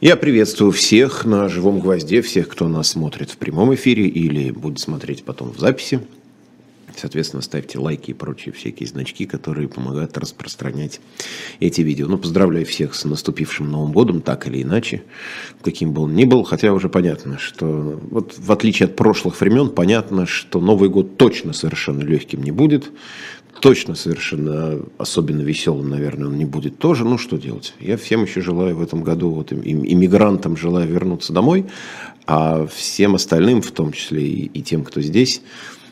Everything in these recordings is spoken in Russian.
Я приветствую всех на «Живом гвозде», всех, кто нас смотрит в прямом эфире или будет смотреть потом в записи. Соответственно, ставьте лайки и прочие всякие значки, которые помогают распространять эти видео. Ну, поздравляю всех с наступившим Новым годом, так или иначе, каким бы он ни был. Хотя уже понятно, что вот в отличие от прошлых времен, понятно, что Новый год точно совершенно легким не будет точно совершенно особенно веселым, наверное, он не будет тоже. Ну, что делать? Я всем еще желаю в этом году, вот иммигрантам желаю вернуться домой, а всем остальным, в том числе и, и тем, кто здесь,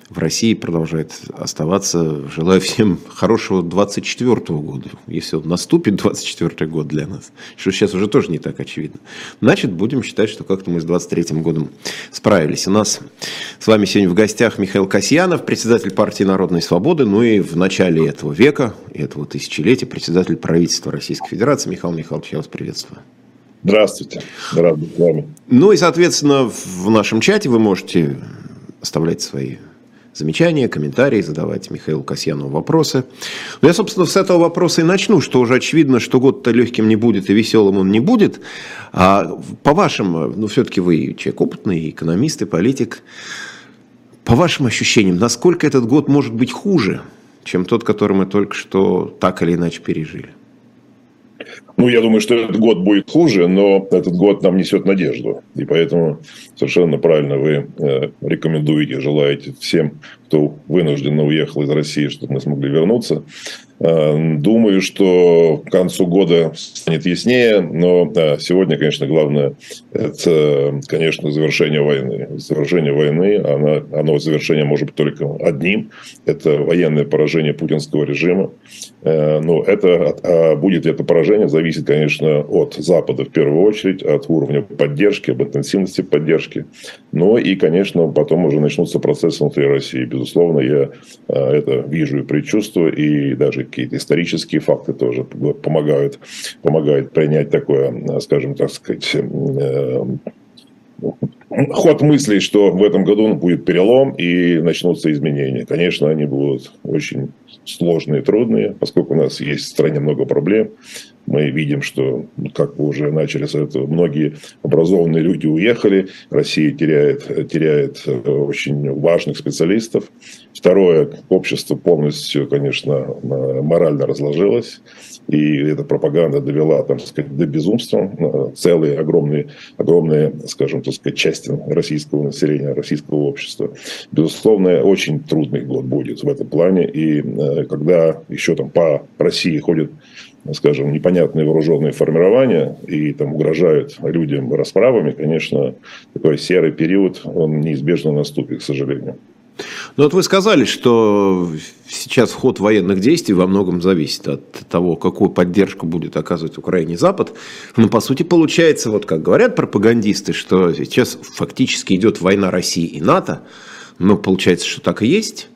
в России продолжает оставаться. Желаю всем хорошего 24 года. Если он наступит, 24 год для нас, что сейчас уже тоже не так очевидно. Значит, будем считать, что как-то мы с 23 годом справились. У нас с вами сегодня в гостях Михаил Касьянов, председатель партии Народной Свободы, ну и в начале этого века, этого тысячелетия, председатель правительства Российской Федерации. Михаил Михайлович, я вас приветствую. Здравствуйте, рад быть с вами. Ну и, соответственно, в нашем чате вы можете оставлять свои замечания, комментарии, задавать Михаилу Касьянову вопросы. Но я, собственно, с этого вопроса и начну, что уже очевидно, что год-то легким не будет и веселым он не будет. А по вашим, ну, все-таки вы человек опытный, экономист и политик, по вашим ощущениям, насколько этот год может быть хуже, чем тот, который мы только что так или иначе пережили? Ну, я думаю, что этот год будет хуже, но этот год нам несет надежду. И поэтому совершенно правильно вы э, рекомендуете, желаете всем, кто вынужденно уехал из России, чтобы мы смогли вернуться. Э, думаю, что к концу года станет яснее, но сегодня, конечно, главное – это, конечно, завершение войны. Завершение войны, оно, оно завершение может быть только одним – это военное поражение путинского режима. Э, но это, а будет это поражение зависит, конечно, от Запада в первую очередь, от уровня поддержки, об интенсивности поддержки. Но и, конечно, потом уже начнутся процессы внутри России. Безусловно, я э, это вижу и предчувствую, и даже какие-то исторические факты тоже помогают, помогают принять такое, скажем так сказать, э, ход мыслей, что в этом году будет перелом и начнутся изменения. Конечно, они будут очень сложные, трудные, поскольку у нас есть в стране много проблем. Мы видим, что, как вы уже начали с этого, многие образованные люди уехали, Россия теряет, теряет э, очень важных специалистов. Второе, общество полностью, конечно, морально разложилось. И эта пропаганда довела, там, сказать, до безумства э, целые огромные, огромные, скажем, так сказать, части российского населения, российского общества. Безусловно, очень трудный год будет в этом плане. И э, когда еще там по России ходят скажем, непонятные вооруженные формирования и там угрожают людям расправами, конечно, такой серый период, он неизбежно наступит, к сожалению. Ну вот вы сказали, что сейчас ход военных действий во многом зависит от того, какую поддержку будет оказывать Украине Запад. Но по сути получается, вот как говорят пропагандисты, что сейчас фактически идет война России и НАТО. Но получается, что так и есть.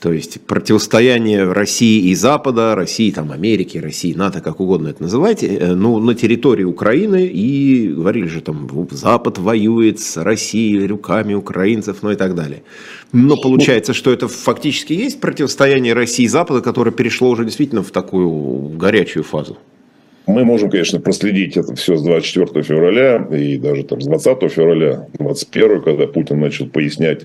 То есть противостояние России и Запада, России, там, Америки, России, НАТО, как угодно это называйте, э, ну, на территории Украины, и говорили же, там, Запад воюет с Россией руками украинцев, ну и так далее. Но получается, что это фактически есть противостояние России и Запада, которое перешло уже действительно в такую горячую фазу. Мы можем, конечно, проследить это все с 24 февраля и даже там с 20 февраля, 21, когда Путин начал пояснять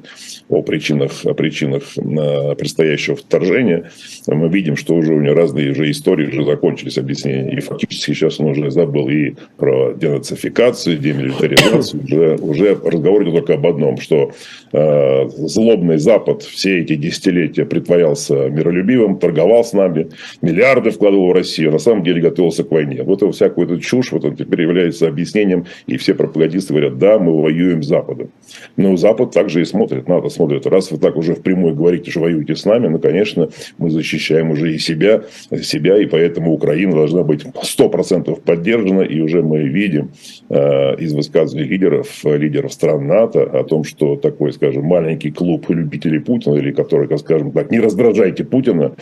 о причинах, о причинах э, предстоящего вторжения. Мы видим, что уже у него разные уже истории уже закончились объяснения. И фактически сейчас он уже забыл и про денацификацию, демилитаризацию. Уже, уже разговор идет только об одном, что э, злобный Запад все эти десятилетия притворялся миролюбивым, торговал с нами, миллиарды вкладывал в Россию, а на самом деле готовился к войне. Вот это всякую эту чушь, вот он теперь является объяснением, и все пропагандисты говорят, да, мы воюем с Западом. Но Запад также и смотрит, НАТО смотрит. Раз вы так уже впрямую говорите, что воюете с нами, ну, конечно, мы защищаем уже и себя, себя и поэтому Украина должна быть 100% поддержана, и уже мы видим э, из высказываний лидеров, лидеров стран НАТО о том, что такой, скажем, маленький клуб любителей Путина, или который, скажем так, не раздражайте Путина,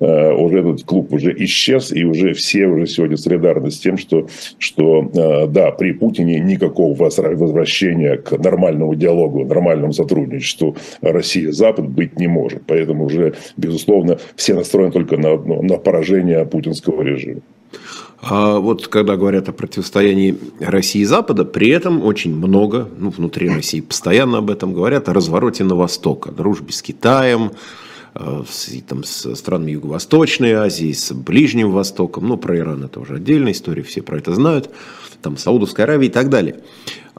э, уже этот клуб уже исчез, и уже все уже сегодня солидарны с тем, что, что э, да, при Путине никакого возвращения к нормальному диалогу, нормальному сотрудничеству Россия-Запад быть не может. Поэтому уже, безусловно, все настроены только на, на поражение путинского режима. А вот когда говорят о противостоянии России и Запада, при этом очень много, ну, внутри России постоянно об этом говорят, о развороте на восток, о дружбе с Китаем, с, там, с странами Юго-Восточной Азии, с Ближним Востоком, ну, про Иран это уже отдельная история, все про это знают, там, Саудовской Аравии и так далее.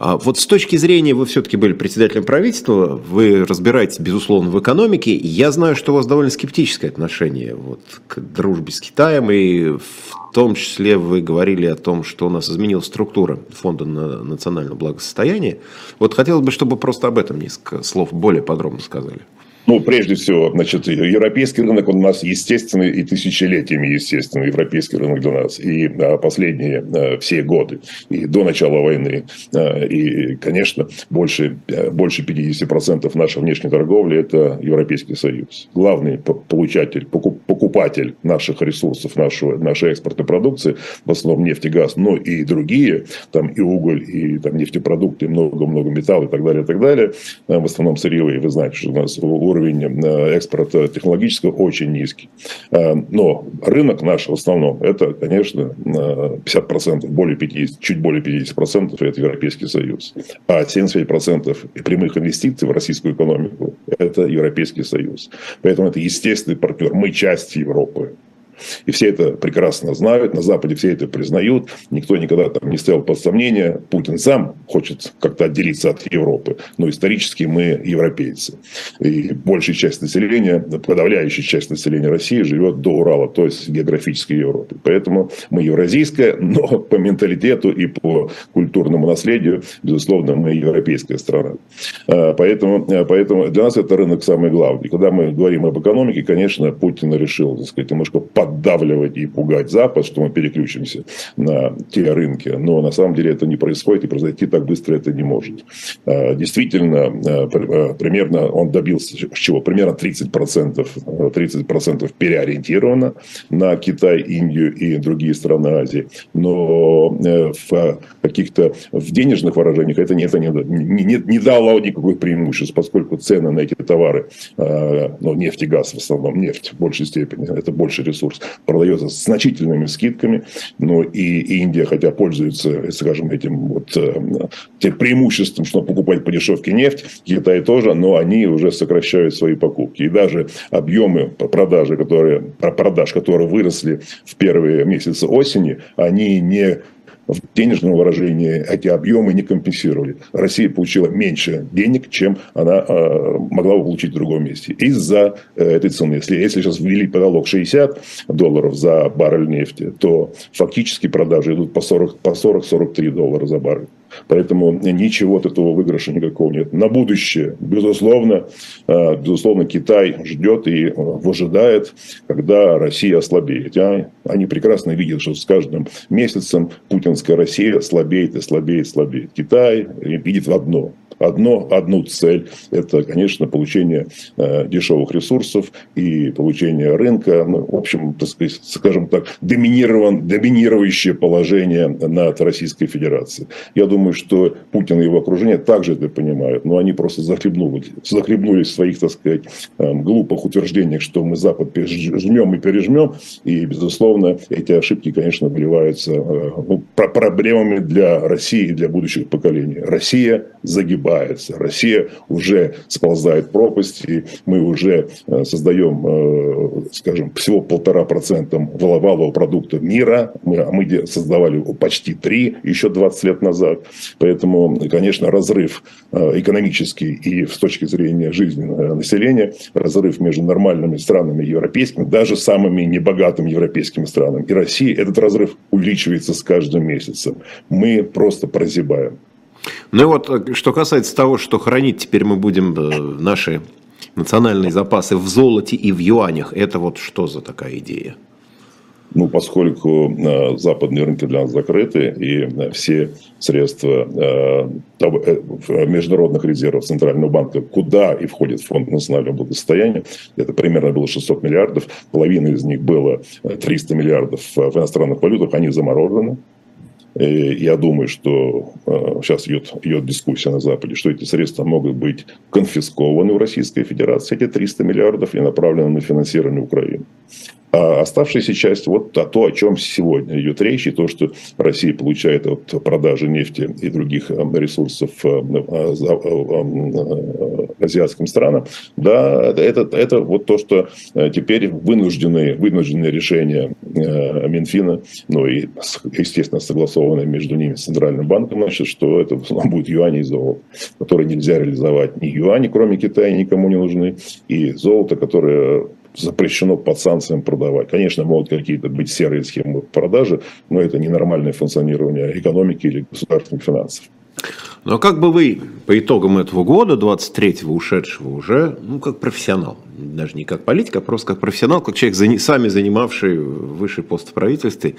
А вот с точки зрения, вы все-таки были председателем правительства, вы разбираетесь, безусловно, в экономике. Я знаю, что у вас довольно скептическое отношение вот, к дружбе с Китаем, и в том числе вы говорили о том, что у нас изменилась структура Фонда на национальное благосостояние. Вот хотелось бы, чтобы просто об этом несколько слов более подробно сказали. Ну, прежде всего, значит, европейский рынок он у нас естественный и тысячелетиями естественный европейский рынок для нас. И последние а, все годы, и до начала войны, а, и, конечно, больше, больше 50% нашей внешней торговли – это Европейский Союз. Главный получатель, покупатель наших ресурсов, нашего, нашей экспортной продукции, в основном нефть и газ, но и другие, там и уголь, и там нефтепродукты, много-много металла и так далее, и так далее, в основном сырьевые. Вы знаете, что у нас уровень э, экспорта технологического очень низкий. Э, но рынок наш в основном, это, конечно, 50%, э, более 50, чуть более 50% это Европейский Союз. А 75% прямых инвестиций в российскую экономику – это Европейский Союз. Поэтому это естественный партнер. Мы часть Европы. И все это прекрасно знают, на Западе все это признают. Никто никогда там не ставил под сомнение. Путин сам хочет как-то отделиться от Европы. Но исторически мы европейцы. И большая часть населения, подавляющая часть населения России живет до Урала, то есть в географической Европе. Поэтому мы евразийская, но по менталитету и по культурному наследию, безусловно, мы европейская страна. А, поэтому, поэтому для нас это рынок самый главный. Когда мы говорим об экономике, конечно, Путин решил, так сказать, немножко под поддавливать и пугать Запад, что мы переключимся на те рынки. Но на самом деле это не происходит, и произойти так быстро это не может. А, действительно, а, а, примерно он добился чего? Примерно 30%, 30% переориентировано на Китай, Индию и другие страны Азии. Но э, в каких-то в денежных выражениях это, это не, не, не дало никаких преимуществ, поскольку цены на эти товары, ну, нефть и газ в основном, нефть в большей степени, это больше ресурс, продается с значительными скидками. Но и Индия, хотя пользуется, скажем, этим вот э, тем преимуществом, что покупать по дешевке нефть, Китай тоже, но они уже сокращают свои покупки. И даже объемы продажи, которые, продаж, которые выросли в первые месяцы осени, они не денежном выражении эти объемы не компенсировали. Россия получила меньше денег, чем она э, могла бы получить в другом месте. Из-за э, этой цены. Если, если сейчас ввели потолок 60 долларов за баррель нефти, то фактически продажи идут по 40-43 по 40 доллара за баррель. Поэтому ничего от этого выигрыша никакого нет. На будущее, безусловно, э, безусловно, Китай ждет и э, выжидает, когда Россия ослабеет. Они прекрасно видят, что с каждым месяцем путинская Россия слабеет и слабеет, слабеет. Китай видит в одно одно, одну цель. Это, конечно, получение э, дешевых ресурсов и получение рынка. Ну, в общем, так сказать, скажем так, доминирован, доминирующее положение над Российской Федерацией. Я думаю, что Путин и его окружение также это понимают, но они просто захлебнулись, захлебнулись в своих, так сказать, э, глупых утверждениях, что мы Запад жмем и пережмем. И, безусловно, эти ошибки, конечно, выливаются э, ну, проблемами для России и для будущих поколений. Россия загибает улыбается. Россия уже сползает в пропасть, и мы уже э, создаем, э, скажем, всего полтора процента валового продукта мира, мы, а мы создавали почти три еще 20 лет назад. Поэтому, конечно, разрыв э, экономический и с точки зрения жизни населения, разрыв между нормальными странами европейскими, даже самыми небогатыми европейскими странами и Россией, этот разрыв увеличивается с каждым месяцем. Мы просто прозябаем. Ну и вот, э, что касается того, что хранить теперь мы будем э, наши национальные запасы в золоте и в юанях, это вот что за такая идея? Ну, поскольку э, западные рынки для нас закрыты, и э, все средства э, э, международных резервов Центрального банка, куда и входит фонд национального благосостояния, это примерно было 600 миллиардов, половина из них было 300 миллиардов в иностранных валютах, они заморожены. Я думаю, что э, сейчас идет, идет дискуссия на Западе, что эти средства могут быть конфискованы в Российской Федерации, эти 300 миллиардов, и направлены на финансирование Украины. А оставшаяся часть, вот то, о чем сегодня идет речь, и то, что Россия получает от продажи нефти и других э, ресурсов э, азиатским странам, да, это, это вот то, что теперь вынужденные, вынужденные решения Минфина, ну и, естественно, согласованные между ними Центральным банком, значит, что это будет юани и золото, которые нельзя реализовать ни юани, кроме Китая, никому не нужны, и золото, которое запрещено под санкциями продавать. Конечно, могут какие-то быть серые схемы продажи, но это ненормальное функционирование экономики или государственных финансов. Но как бы вы по итогам этого года, 23-го ушедшего уже, ну, как профессионал, даже не как политик, а просто как профессионал, как человек, сами занимавший высший пост в правительстве,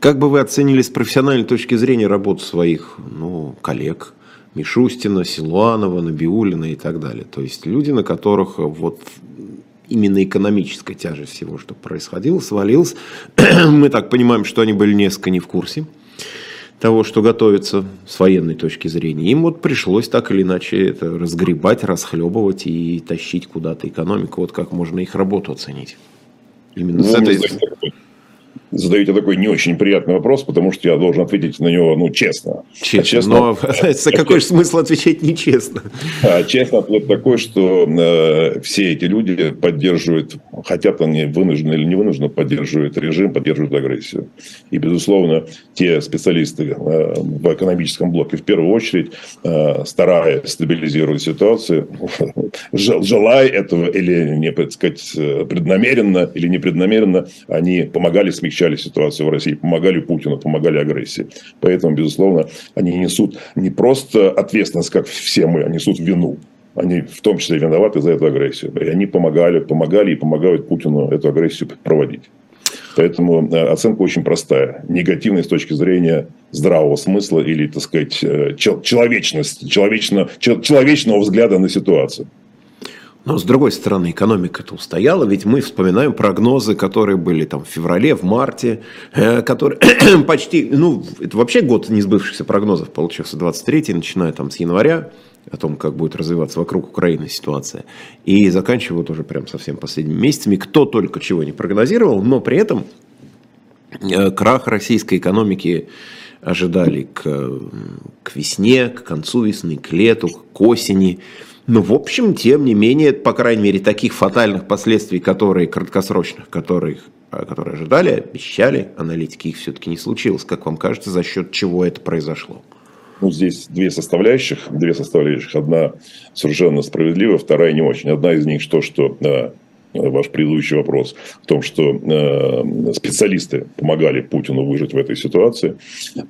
как бы вы оценили с профессиональной точки зрения работу своих ну, коллег, Мишустина, Силуанова, Набиулина и так далее. То есть люди, на которых вот именно экономическая тяжесть всего, что происходило, свалилась. Мы так понимаем, что они были несколько не в курсе того, что готовится с военной точки зрения. Им вот пришлось так или иначе это разгребать, расхлебывать и тащить куда-то экономику. Вот как можно их работу оценить? Именно ну, с этой задаете такой не очень приятный вопрос, потому что я должен ответить на него, ну, честно. Честно, а честно но какой же смысл отвечать нечестно? А честно ответ такой, что э, все эти люди поддерживают, хотят они вынуждены или не вынуждены, поддерживают режим, поддерживают агрессию. И, безусловно, те специалисты э, в экономическом блоке, в первую очередь, э, стараясь стабилизировать ситуацию, желая этого или, не так сказать, преднамеренно или непреднамеренно, они помогали смягчать смягчали ситуацию в России, помогали Путину, помогали агрессии. Поэтому, безусловно, они несут не просто ответственность, как все мы, а несут вину. Они в том числе виноваты за эту агрессию. И они помогали, помогали и помогают Путину эту агрессию проводить. Поэтому э, оценка очень простая. Негативная с точки зрения здравого смысла или, так сказать, э, человечности, человечно, человечного взгляда на ситуацию. Но с другой стороны, экономика-то устояла, ведь мы вспоминаем прогнозы, которые были там в феврале, в марте, э, которые почти, ну, это вообще год несбывшихся прогнозов получился, 23-й, начиная там с января, о том, как будет развиваться вокруг Украины ситуация, и заканчивая уже прям совсем последними месяцами, кто только чего не прогнозировал, но при этом э, крах российской экономики ожидали к, к весне, к концу весны, к лету, к осени, но, в общем, тем не менее, по крайней мере, таких фатальных последствий, которые краткосрочных, которые, э, которые ожидали, обещали аналитики, их все-таки не случилось. Как вам кажется, за счет чего это произошло? Ну, здесь две составляющих, две составляющих. Одна совершенно справедливая, вторая не очень. Одна из них то, что э, ваш предыдущий вопрос, в том, что э, специалисты помогали Путину выжить в этой ситуации,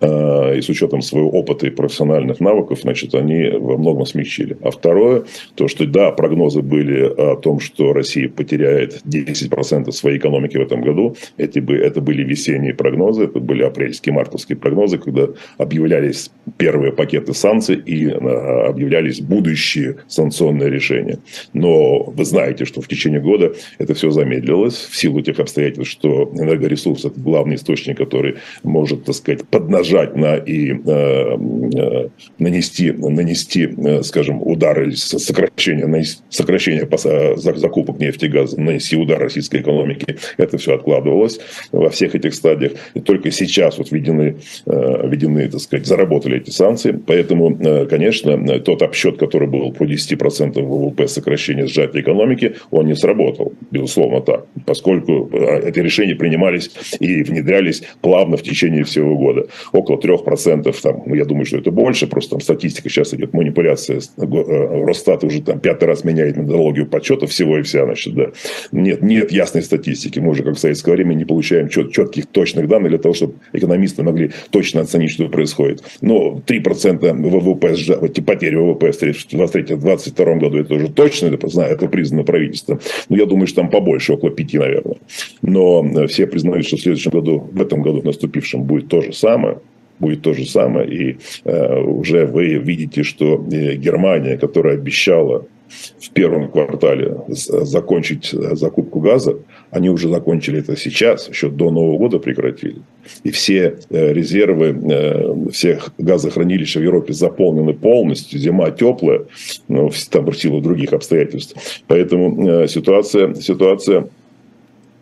э, и с учетом своего опыта и профессиональных навыков, значит, они во многом смягчили. А второе, то, что да, прогнозы были о том, что Россия потеряет 10% своей экономики в этом году, эти, бы, это были весенние прогнозы, это были апрельские, мартовские прогнозы, когда объявлялись первые пакеты санкций и э, объявлялись будущие санкционные решения. Но вы знаете, что в течение года это все замедлилось в силу тех обстоятельств, что энергоресурс – это главный источник, который может, так сказать, поднажать на и э, э, нанести, нанести, э, скажем, удар или сокращение, сокращение закупок нефти и газа, нанести удар российской экономике. Это все откладывалось во всех этих стадиях. И только сейчас вот введены, введены так сказать, заработали эти санкции. Поэтому, конечно, тот обсчет, который был по 10% ВВП сокращения сжатия экономики, он не сработал работал, безусловно так, поскольку э, эти решения принимались и внедрялись плавно в течение всего года. Около 3%, там, ну, я думаю, что это больше, просто там статистика сейчас идет, манипуляция, э, Росстат уже там пятый раз меняет методологию подсчета всего и вся, значит, да. Нет, нет ясной статистики, мы уже как в советское время не получаем чет, четких, точных данных для того, чтобы экономисты могли точно оценить, что происходит. Но 3% ВВП, потери ВВП в 2023-2022 году, это уже точно, это, это признано правительством. Но я думаю, что там побольше, около пяти, наверное. Но э, все признают, что в следующем году, в этом году наступившем, будет то же самое будет то же самое. И э, уже вы видите, что э, Германия, которая обещала в первом квартале закончить э, закупку газа, они уже закончили это сейчас, еще до Нового года прекратили. И все резервы всех газохранилищ в Европе заполнены полностью, зима теплая, ну, там в силу других обстоятельств. Поэтому ситуация, ситуация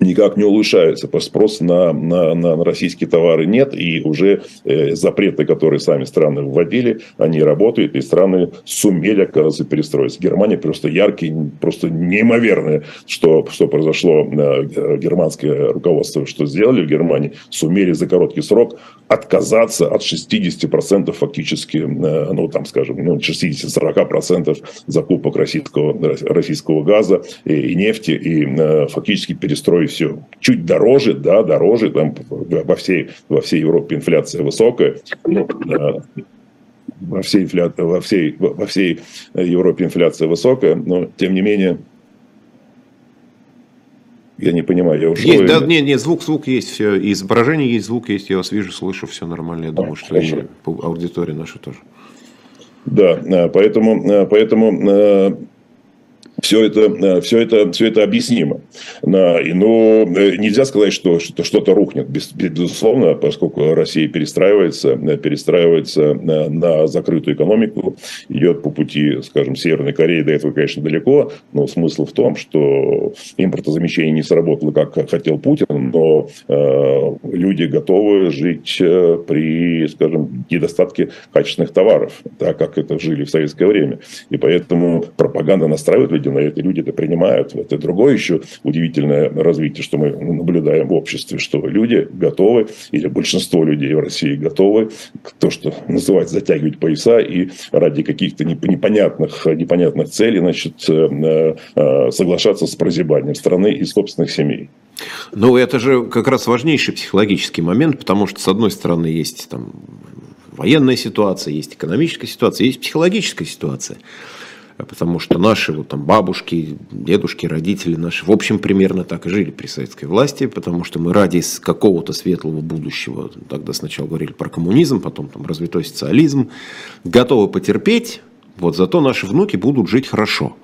никак не улучшается. Спрос на, на, на российские товары нет, и уже э, запреты, которые сами страны вводили, они работают, и страны сумели, оказывается, перестроиться. Германия просто яркий, просто неимоверное, что, что произошло, э, германское руководство, что сделали в Германии, сумели за короткий срок отказаться от 60% фактически, э, ну, там, скажем, ну, 60-40% закупок российского, российского газа и, и нефти, и э, фактически перестроить все. Чуть дороже, да, дороже, там во всей, во всей Европе инфляция высокая, ну, во всей, инфля... во, всей, во всей Европе инфляция высокая, но тем не менее я не понимаю, я ушел. Есть, да, нет, нет, звук, звук есть, все, изображение есть, звук есть, я вас вижу, слышу, все нормально. Я думаю, а, что и аудитория наша тоже. Да, э, поэтому, э, поэтому э, все это, все это, все это объяснимо. Но нельзя сказать, что что-то рухнет, безусловно, поскольку Россия перестраивается, перестраивается на закрытую экономику, идет по пути, скажем, Северной Кореи, до этого, конечно, далеко, но смысл в том, что импортозамещение не сработало, как хотел Путин, но люди готовы жить при, скажем, недостатке качественных товаров, так как это жили в советское время. И поэтому пропаганда настраивает людей на это, люди это принимают. Это другое еще удивительное развитие, что мы наблюдаем в обществе, что люди готовы, или большинство людей в России готовы то, что называть затягивать пояса и ради каких-то непонятных, непонятных целей значит, э, э, соглашаться с прозябанием страны и собственных семей. Ну, это же как раз важнейший психологический момент, потому что, с одной стороны, есть там военная ситуация, есть экономическая ситуация, есть психологическая ситуация потому что наши вот там бабушки, дедушки, родители наши, в общем, примерно так и жили при советской власти, потому что мы ради какого-то светлого будущего, тогда сначала говорили про коммунизм, потом там развитой социализм, готовы потерпеть, вот зато наши внуки будут жить хорошо.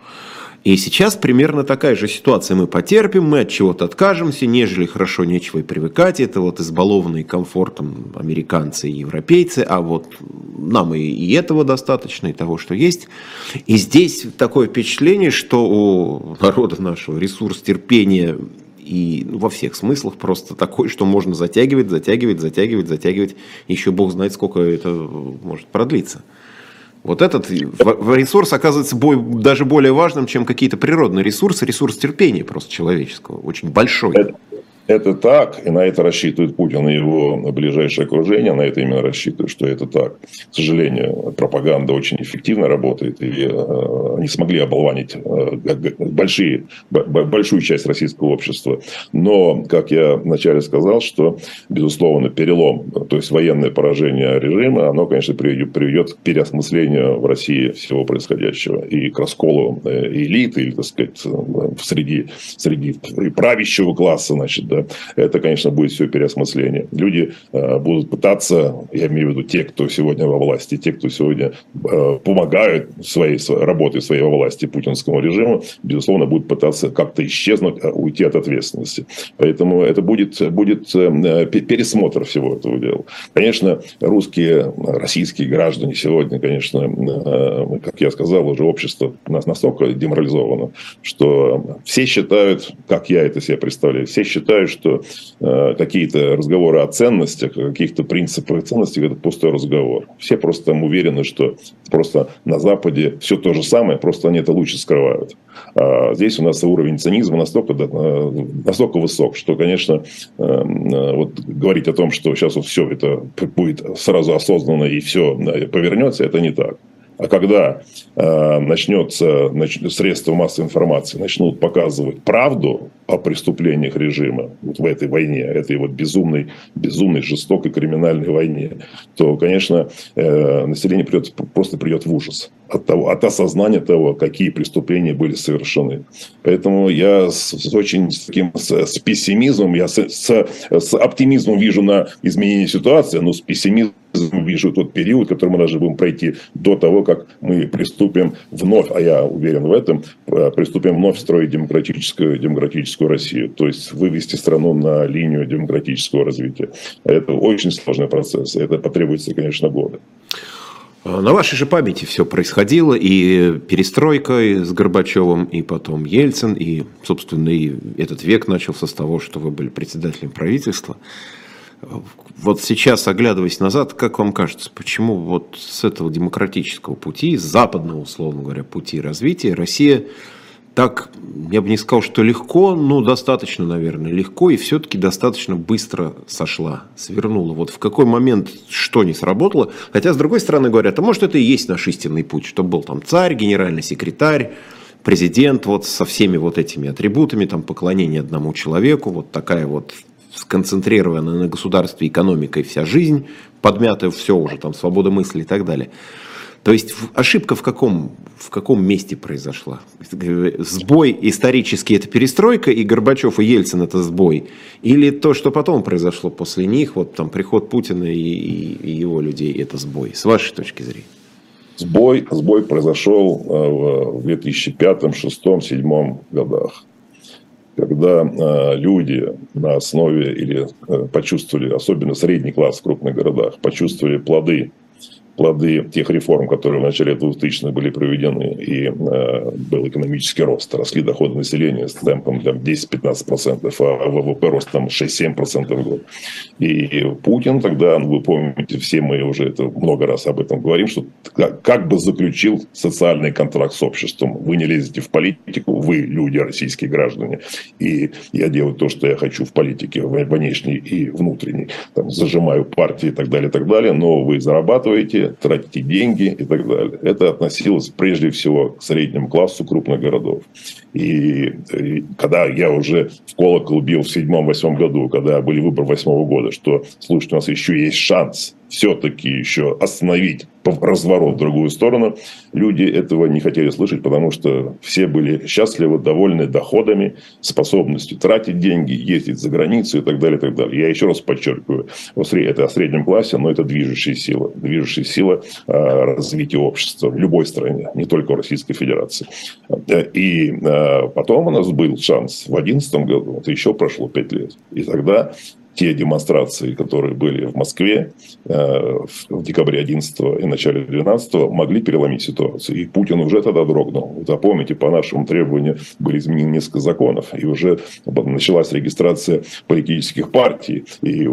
И сейчас примерно такая же ситуация. Мы потерпим, мы от чего-то откажемся, нежели хорошо нечего и привыкать. Это вот избалованные комфортом американцы и европейцы, а вот нам и, и этого достаточно, и того, что есть. И здесь такое впечатление, что у народа нашего ресурс терпения и ну, во всех смыслах просто такой, что можно затягивать, затягивать, затягивать, затягивать. Еще бог знает, сколько это может продлиться. Вот этот ресурс оказывается даже более важным, чем какие-то природные ресурсы, ресурс терпения просто человеческого, очень большой. Это, это так, и на это рассчитывает Путин и его ближайшее окружение, на это именно рассчитывают, что это так. К сожалению, пропаганда очень эффективно работает, и э, они смогли оболванить э, большие, большую часть российского общества. Но, как я вначале сказал, что, безусловно, перелом, то есть военное поражение режима, оно, конечно, приведет, приведет к переосмыслению в России всего происходящего и к расколу э, элиты, или, так сказать, среди, среди правящего класса, значит, это, конечно, будет все переосмысление. Люди э, будут пытаться, я имею в виду те, кто сегодня во власти, те, кто сегодня э, помогают своей, работой своей во власти путинскому режиму, безусловно, будут пытаться как-то исчезнуть, э, уйти от ответственности. Поэтому это будет, будет пересмотр всего этого дела. Конечно, русские, российские граждане сегодня, конечно, как я сказал, уже общество у нас настолько деморализовано, что все считают, как я это себе представляю, все считают, считаю, что э, какие-то разговоры о ценностях, о каких-то принципах и ценностях – это пустой разговор. Все просто там уверены, что просто на Западе все то же самое, просто они это лучше скрывают. А здесь у нас уровень цинизма настолько, э, настолько высок, что, конечно, э, э, вот говорить о том, что сейчас вот все это будет сразу осознанно и все повернется, это не так. А когда э, начнется, нач, средства массовой информации начнут показывать правду о преступлениях режима вот в этой войне, этой вот безумной, безумной, жестокой криминальной войне, то, конечно, э, население придет, просто придет в ужас от, того, от осознания того, какие преступления были совершены. Поэтому я с, с очень с таким с, с пессимизмом, я с, с, с оптимизмом вижу на изменение ситуации, но с пессимизмом вижу тот период, который мы должны будем пройти до того, как мы приступим вновь, а я уверен в этом, э, приступим вновь строить демократическую, демократическую Россию. То есть вывести страну на линию демократического развития. Это очень сложный процесс. Это потребуется, конечно, годы. А, на вашей же памяти все происходило, и перестройка с Горбачевым, и потом Ельцин, и, собственно, и этот век начался с того, что вы были председателем правительства. Вот сейчас, оглядываясь назад, как вам кажется, почему вот с этого демократического пути, с западного, условно говоря, пути развития Россия так, я бы не сказал, что легко, но достаточно, наверное, легко и все-таки достаточно быстро сошла, свернула. Вот в какой момент что не сработало. Хотя, с другой стороны, говорят, а может это и есть наш истинный путь, что был там царь, генеральный секретарь, президент вот со всеми вот этими атрибутами, там поклонение одному человеку, вот такая вот сконцентрированная на государстве экономикой вся жизнь, подмятая все уже, там свобода мысли и так далее. То есть ошибка в каком, в каком месте произошла? Сбой исторический – это перестройка, и Горбачев и Ельцин – это сбой? Или то, что потом произошло после них, вот там приход Путина и, и, и его людей – это сбой? С вашей точки зрения. Сбой, сбой произошел э, в 2005, 2006, 2007 годах когда э, люди на основе или э, почувствовали, особенно средний класс в крупных городах, почувствовали плоды плоды тех реформ, которые в начале 2000-х были проведены, и э, был экономический рост, росли доходы населения с темпом там, 10-15%, а ВВП рост там 6-7% в год. И Путин тогда, вы помните, все мы уже это много раз об этом говорим, что как бы заключил социальный контракт с обществом. Вы не лезете в политику, вы люди, российские граждане, и я делаю то, что я хочу в политике, внешней и внутренней, там, зажимаю партии и так далее, и так далее, но вы зарабатываете, тратите деньги и так далее. Это относилось прежде всего к среднему классу крупных городов. И, и когда я уже в колокол бил в седьмом-восьмом году, когда были выборы восьмого года, что, слушайте, у нас еще есть шанс все-таки еще остановить разворот в другую сторону, люди этого не хотели слышать, потому что все были счастливы, довольны доходами, способностью тратить деньги, ездить за границу и так далее, и так далее. Я еще раз подчеркиваю, это о среднем классе, но это движущая сила, движущая сила а, развития общества в любой стране, не только в Российской Федерации. И а, потом у нас был шанс в 2011 году, это еще прошло 5 лет, и тогда те демонстрации, которые были в Москве э, в декабре 11 и начале 12 могли переломить ситуацию. И Путин уже тогда дрогнул. Запомните, по нашему требованию были изменены несколько законов, и уже началась регистрация политических партий, и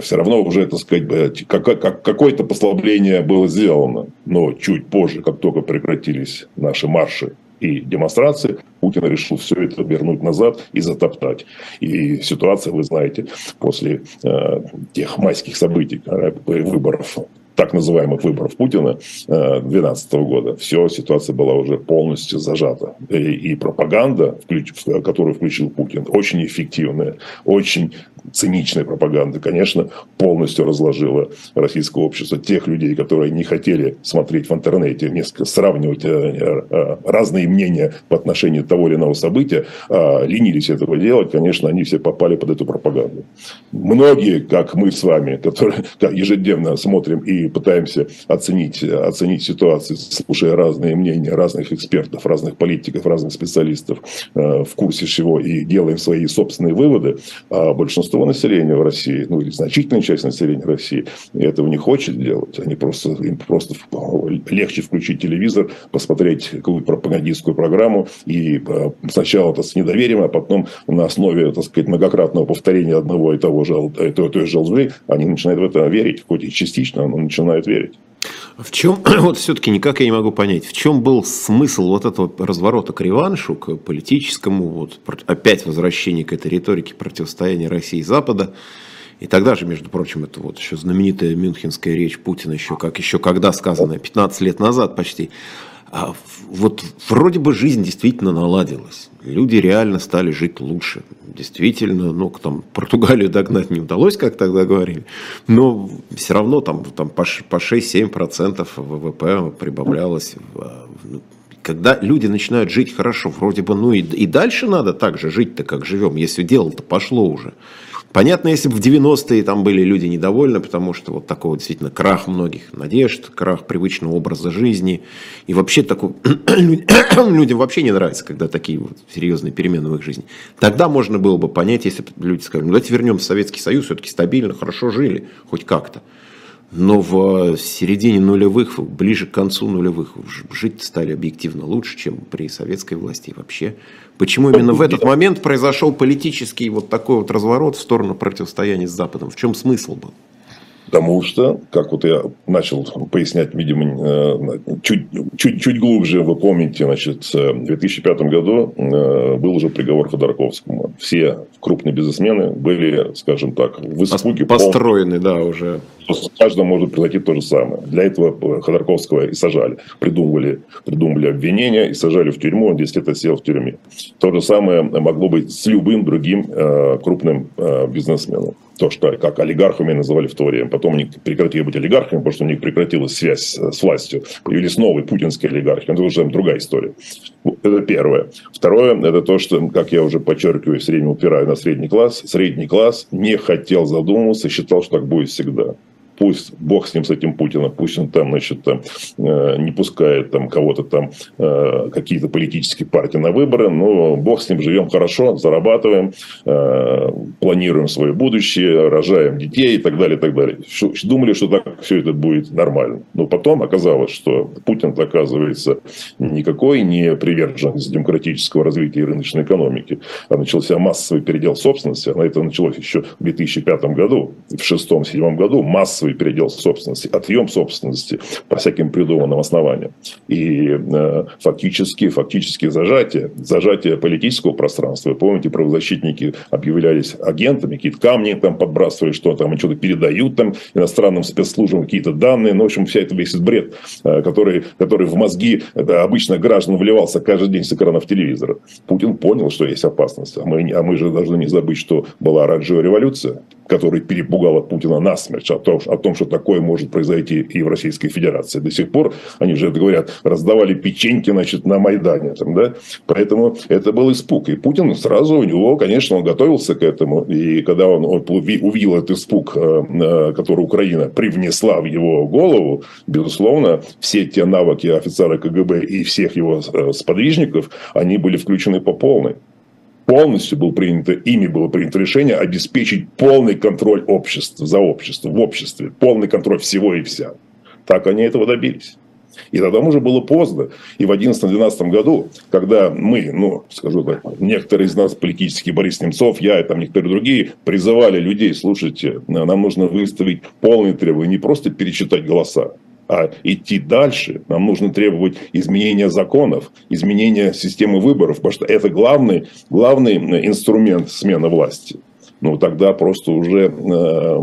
все равно уже, так сказать, какое-то послабление было сделано. Но чуть позже, как только прекратились наши марши и демонстрации, Путин решил все это вернуть назад и затоптать. И ситуация, вы знаете, после э, тех майских событий, э, выборов так называемых выборов Путина 2012 э, года, все, ситуация была уже полностью зажата. И, и пропаганда, которую включил Путин, очень эффективная, очень циничная пропаганда, конечно, полностью разложила российское общество. Тех людей, которые не хотели смотреть в интернете, несколько сравнивать э, э, разные мнения по отношению того или иного события, а, ленились этого делать, конечно, они все попали под эту пропаганду. Многие, как мы с вами, которые ежедневно смотрим и пытаемся оценить, оценить ситуацию, слушая разные мнения разных экспертов, разных политиков, разных специалистов э, в курсе всего и делаем свои собственные выводы, а большинство населения в России, ну или значительная часть населения России этого не хочет делать. Они просто, им просто легче включить телевизор, посмотреть какую-то пропагандистскую программу и э, сначала это с недоверием, а потом на основе, так сказать, многократного повторения одного и того же, той, той же лжи, они начинают в это верить, хоть и частично, но начинают верить. В чем, вот все-таки никак я не могу понять, в чем был смысл вот этого разворота к реваншу, к политическому, вот опять возвращение к этой риторике противостояния России и Запада. И тогда же, между прочим, это вот еще знаменитая мюнхенская речь Путина, еще как еще когда сказанная, 15 лет назад почти. А вот вроде бы жизнь действительно наладилась. Люди реально стали жить лучше. Действительно, ну, там, Португалию догнать не удалось, как тогда говорили, но все равно там, там по 6-7% ВВП прибавлялось. Ну, когда люди начинают жить хорошо, вроде бы, ну и, и дальше надо так же жить-то, как живем, если дело-то пошло уже. Понятно, если бы в 90-е там были люди недовольны, потому что вот такой вот действительно крах многих надежд, крах привычного образа жизни. И вообще такой, людям вообще не нравится, когда такие вот серьезные перемены в их жизни. Тогда можно было бы понять, если бы люди сказали, ну давайте вернемся в Советский Союз, все-таки стабильно, хорошо жили, хоть как-то. Но в середине нулевых, ближе к концу нулевых, жить стали объективно лучше, чем при советской власти вообще. Почему именно в этот момент произошел политический вот такой вот разворот в сторону противостояния с Западом? В чем смысл был? Потому что, как вот я начал пояснять, видимо, э, чуть, чуть, чуть глубже, вы помните, значит, в 2005 году э, был уже приговор Ходорковскому. Все крупные бизнесмены были, скажем так, в испуге. Построены, пол... да, уже. С каждым может произойти то же самое. Для этого Ходорковского и сажали. Придумывали, придумывали обвинения и сажали в тюрьму, он 10 лет сел в тюрьме. То же самое могло быть с любым другим э, крупным бизнесменом то, что как олигархами называли в то время. Потом они прекратили быть олигархами, потому что у них прекратилась связь с властью. Появились новые путинские олигархи. Это уже другая история. Это первое. Второе, это то, что, как я уже подчеркиваю, все время упираю на средний класс. Средний класс не хотел задумываться, считал, что так будет всегда пусть бог с ним, с этим Путиным, пусть он там, значит, там, э, не пускает там кого-то там, э, какие-то политические партии на выборы, но бог с ним, живем хорошо, зарабатываем, э, планируем свое будущее, рожаем детей и так далее, и так далее. Думали, что так все это будет нормально. Но потом оказалось, что Путин, оказывается, никакой не приверженец демократического развития и рыночной экономики, а начался массовый передел собственности, а это началось еще в 2005 году, в 2006-2007 году массовый массовый передел собственности, отъем собственности по всяким придуманным основаниям. И э, фактически, фактически зажатие, зажатие политического пространства. Вы помните, правозащитники объявлялись агентами, какие-то камни там подбрасывали, что там, что-то передают там иностранным спецслужбам какие-то данные. Ну, в общем, вся это весь бред, э, который, который в мозги обычно граждан вливался каждый день с экранов телевизора. Путин понял, что есть опасность. А мы, а мы же должны не забыть, что была оранжевая революция, которая перепугала Путина насмерть о том, о том, что такое может произойти и в Российской Федерации. До сих пор, они же это говорят, раздавали печеньки значит, на Майдане. Там, да? Поэтому это был испуг. И Путин сразу у него, конечно, он готовился к этому. И когда он, увидел этот испуг, э, э, который Украина привнесла в его голову, безусловно, все те навыки офицера КГБ и всех его э, сподвижников, они были включены по полной полностью было принято, ими было принято решение обеспечить полный контроль общества, за общество, в обществе, полный контроль всего и вся. Так они этого добились. И тогда уже было поздно. И в 2011-2012 году, когда мы, ну, скажу так, некоторые из нас, политический Борис Немцов, я и там некоторые другие, призывали людей, слушайте, нам нужно выставить полные требования, не просто перечитать голоса, а идти дальше, нам нужно требовать изменения законов, изменения системы выборов, потому что это главный, главный инструмент смены власти ну тогда просто уже, э,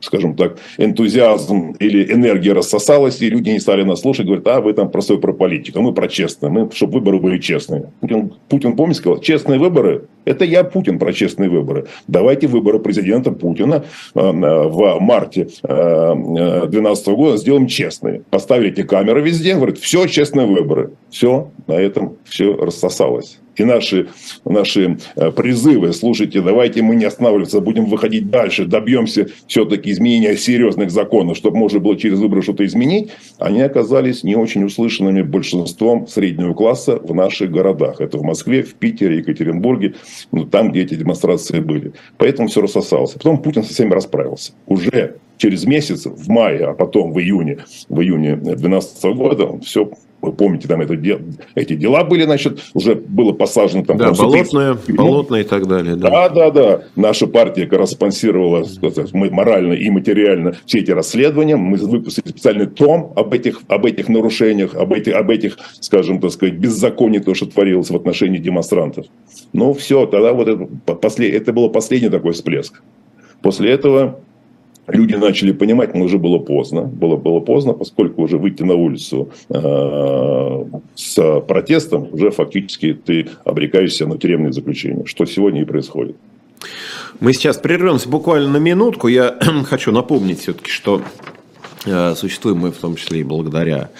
скажем так, энтузиазм или энергия рассосалась, и люди не стали нас слушать, говорят, а вы там про свою про политику, мы про честное, мы, чтобы выборы были честные. Путин, Путин помните, сказал, честные выборы, это я, Путин, про честные выборы. Давайте выборы президента Путина э, в марте 2012 э, года сделаем честные. Поставили эти камеры везде, говорят, все честные выборы. Все, на этом все рассосалось и наши, наши э, призывы, слушайте, давайте мы не останавливаться, будем выходить дальше, добьемся все-таки изменения серьезных законов, чтобы можно было через выборы что-то изменить, они оказались не очень услышанными большинством среднего класса в наших городах. Это в Москве, в Питере, Екатеринбурге, ну, там, где эти демонстрации были. Поэтому все рассосалось. Потом Путин со всеми расправился. Уже через месяц, в мае, а потом в июне, в июне 2012 года, он все вы помните, там это, эти дела были, значит, уже было посажено там... Да, болотное, болотное и так далее. Да. да, да, да. Наша партия корреспонсировала сказать, морально и материально все эти расследования. Мы выпустили специальный том об этих, об этих нарушениях, об этих, об этих, скажем, так сказать, беззаконии, то, что творилось в отношении демонстрантов. Ну, все, тогда вот это, после, это был последний такой всплеск. После этого люди начали понимать, но уже было поздно. Было, было поздно, поскольку уже выйти на улицу э, с протестом, уже фактически ты обрекаешься на тюремное заключение, что сегодня и происходит. Мы сейчас прервемся буквально на минутку. Я хочу напомнить все-таки, что э, существуем мы в том числе и благодаря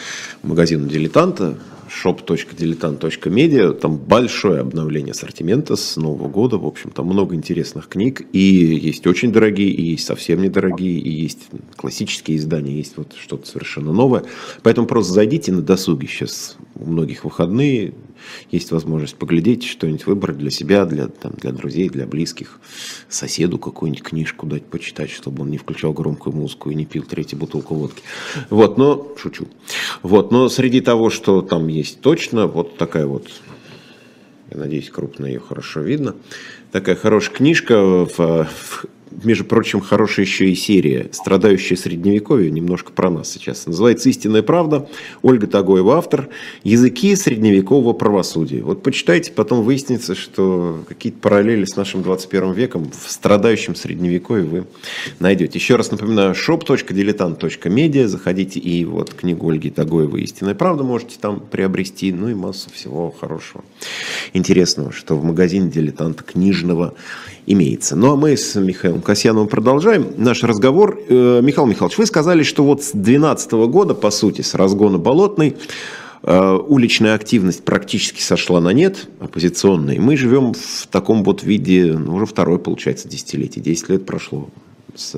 магазину «Дилетанта», shop.diletant.media. Там большое обновление ассортимента с Нового года. В общем, там много интересных книг. И есть очень дорогие, и есть совсем недорогие, и есть классические издания, есть вот что-то совершенно новое. Поэтому просто зайдите на досуге. Сейчас у многих выходные. Есть возможность поглядеть, что-нибудь выбрать для себя, для, там, для друзей, для близких, соседу какую-нибудь книжку дать почитать, чтобы он не включал громкую музыку и не пил третью бутылку водки. Вот, но шучу. Вот, но среди того, что там есть точно, вот такая вот я надеюсь, крупно ее хорошо видно. Такая хорошая книжка в, в между прочим, хорошая еще и серия «Страдающая средневековье», немножко про нас сейчас. Называется «Истинная правда». Ольга Тагоева, автор. «Языки средневекового правосудия». Вот почитайте, потом выяснится, что какие-то параллели с нашим 21 веком в страдающем средневековье вы найдете. Еще раз напоминаю, shop.diletant.media. Заходите и вот книгу Ольги Тагоевой «Истинная правда» можете там приобрести. Ну и массу всего хорошего, интересного, что в магазине «Дилетанта» книжного имеется. Ну а мы с Михаилом Касьяновым продолжаем наш разговор. Э, Михаил Михайлович, вы сказали, что вот с 2012 года, по сути, с разгона Болотной, э, уличная активность практически сошла на нет, оппозиционная. Мы живем в таком вот виде, ну, уже второе, получается, десятилетие. Десять лет прошло с,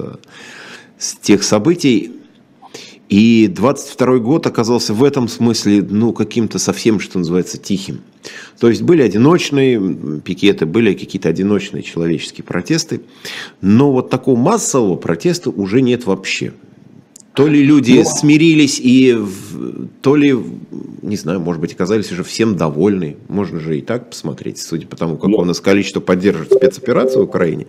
с тех событий. И 22 год оказался в этом смысле, ну, каким-то совсем, что называется, тихим. То есть были одиночные пикеты, были какие-то одиночные человеческие протесты, но вот такого массового протеста уже нет вообще. То ли люди. Ну, смирились и то ли, не знаю, может быть, оказались уже всем довольны. Можно же и так посмотреть, судя по тому, какое но... у нас количество поддерживает спецоперацию в Украине.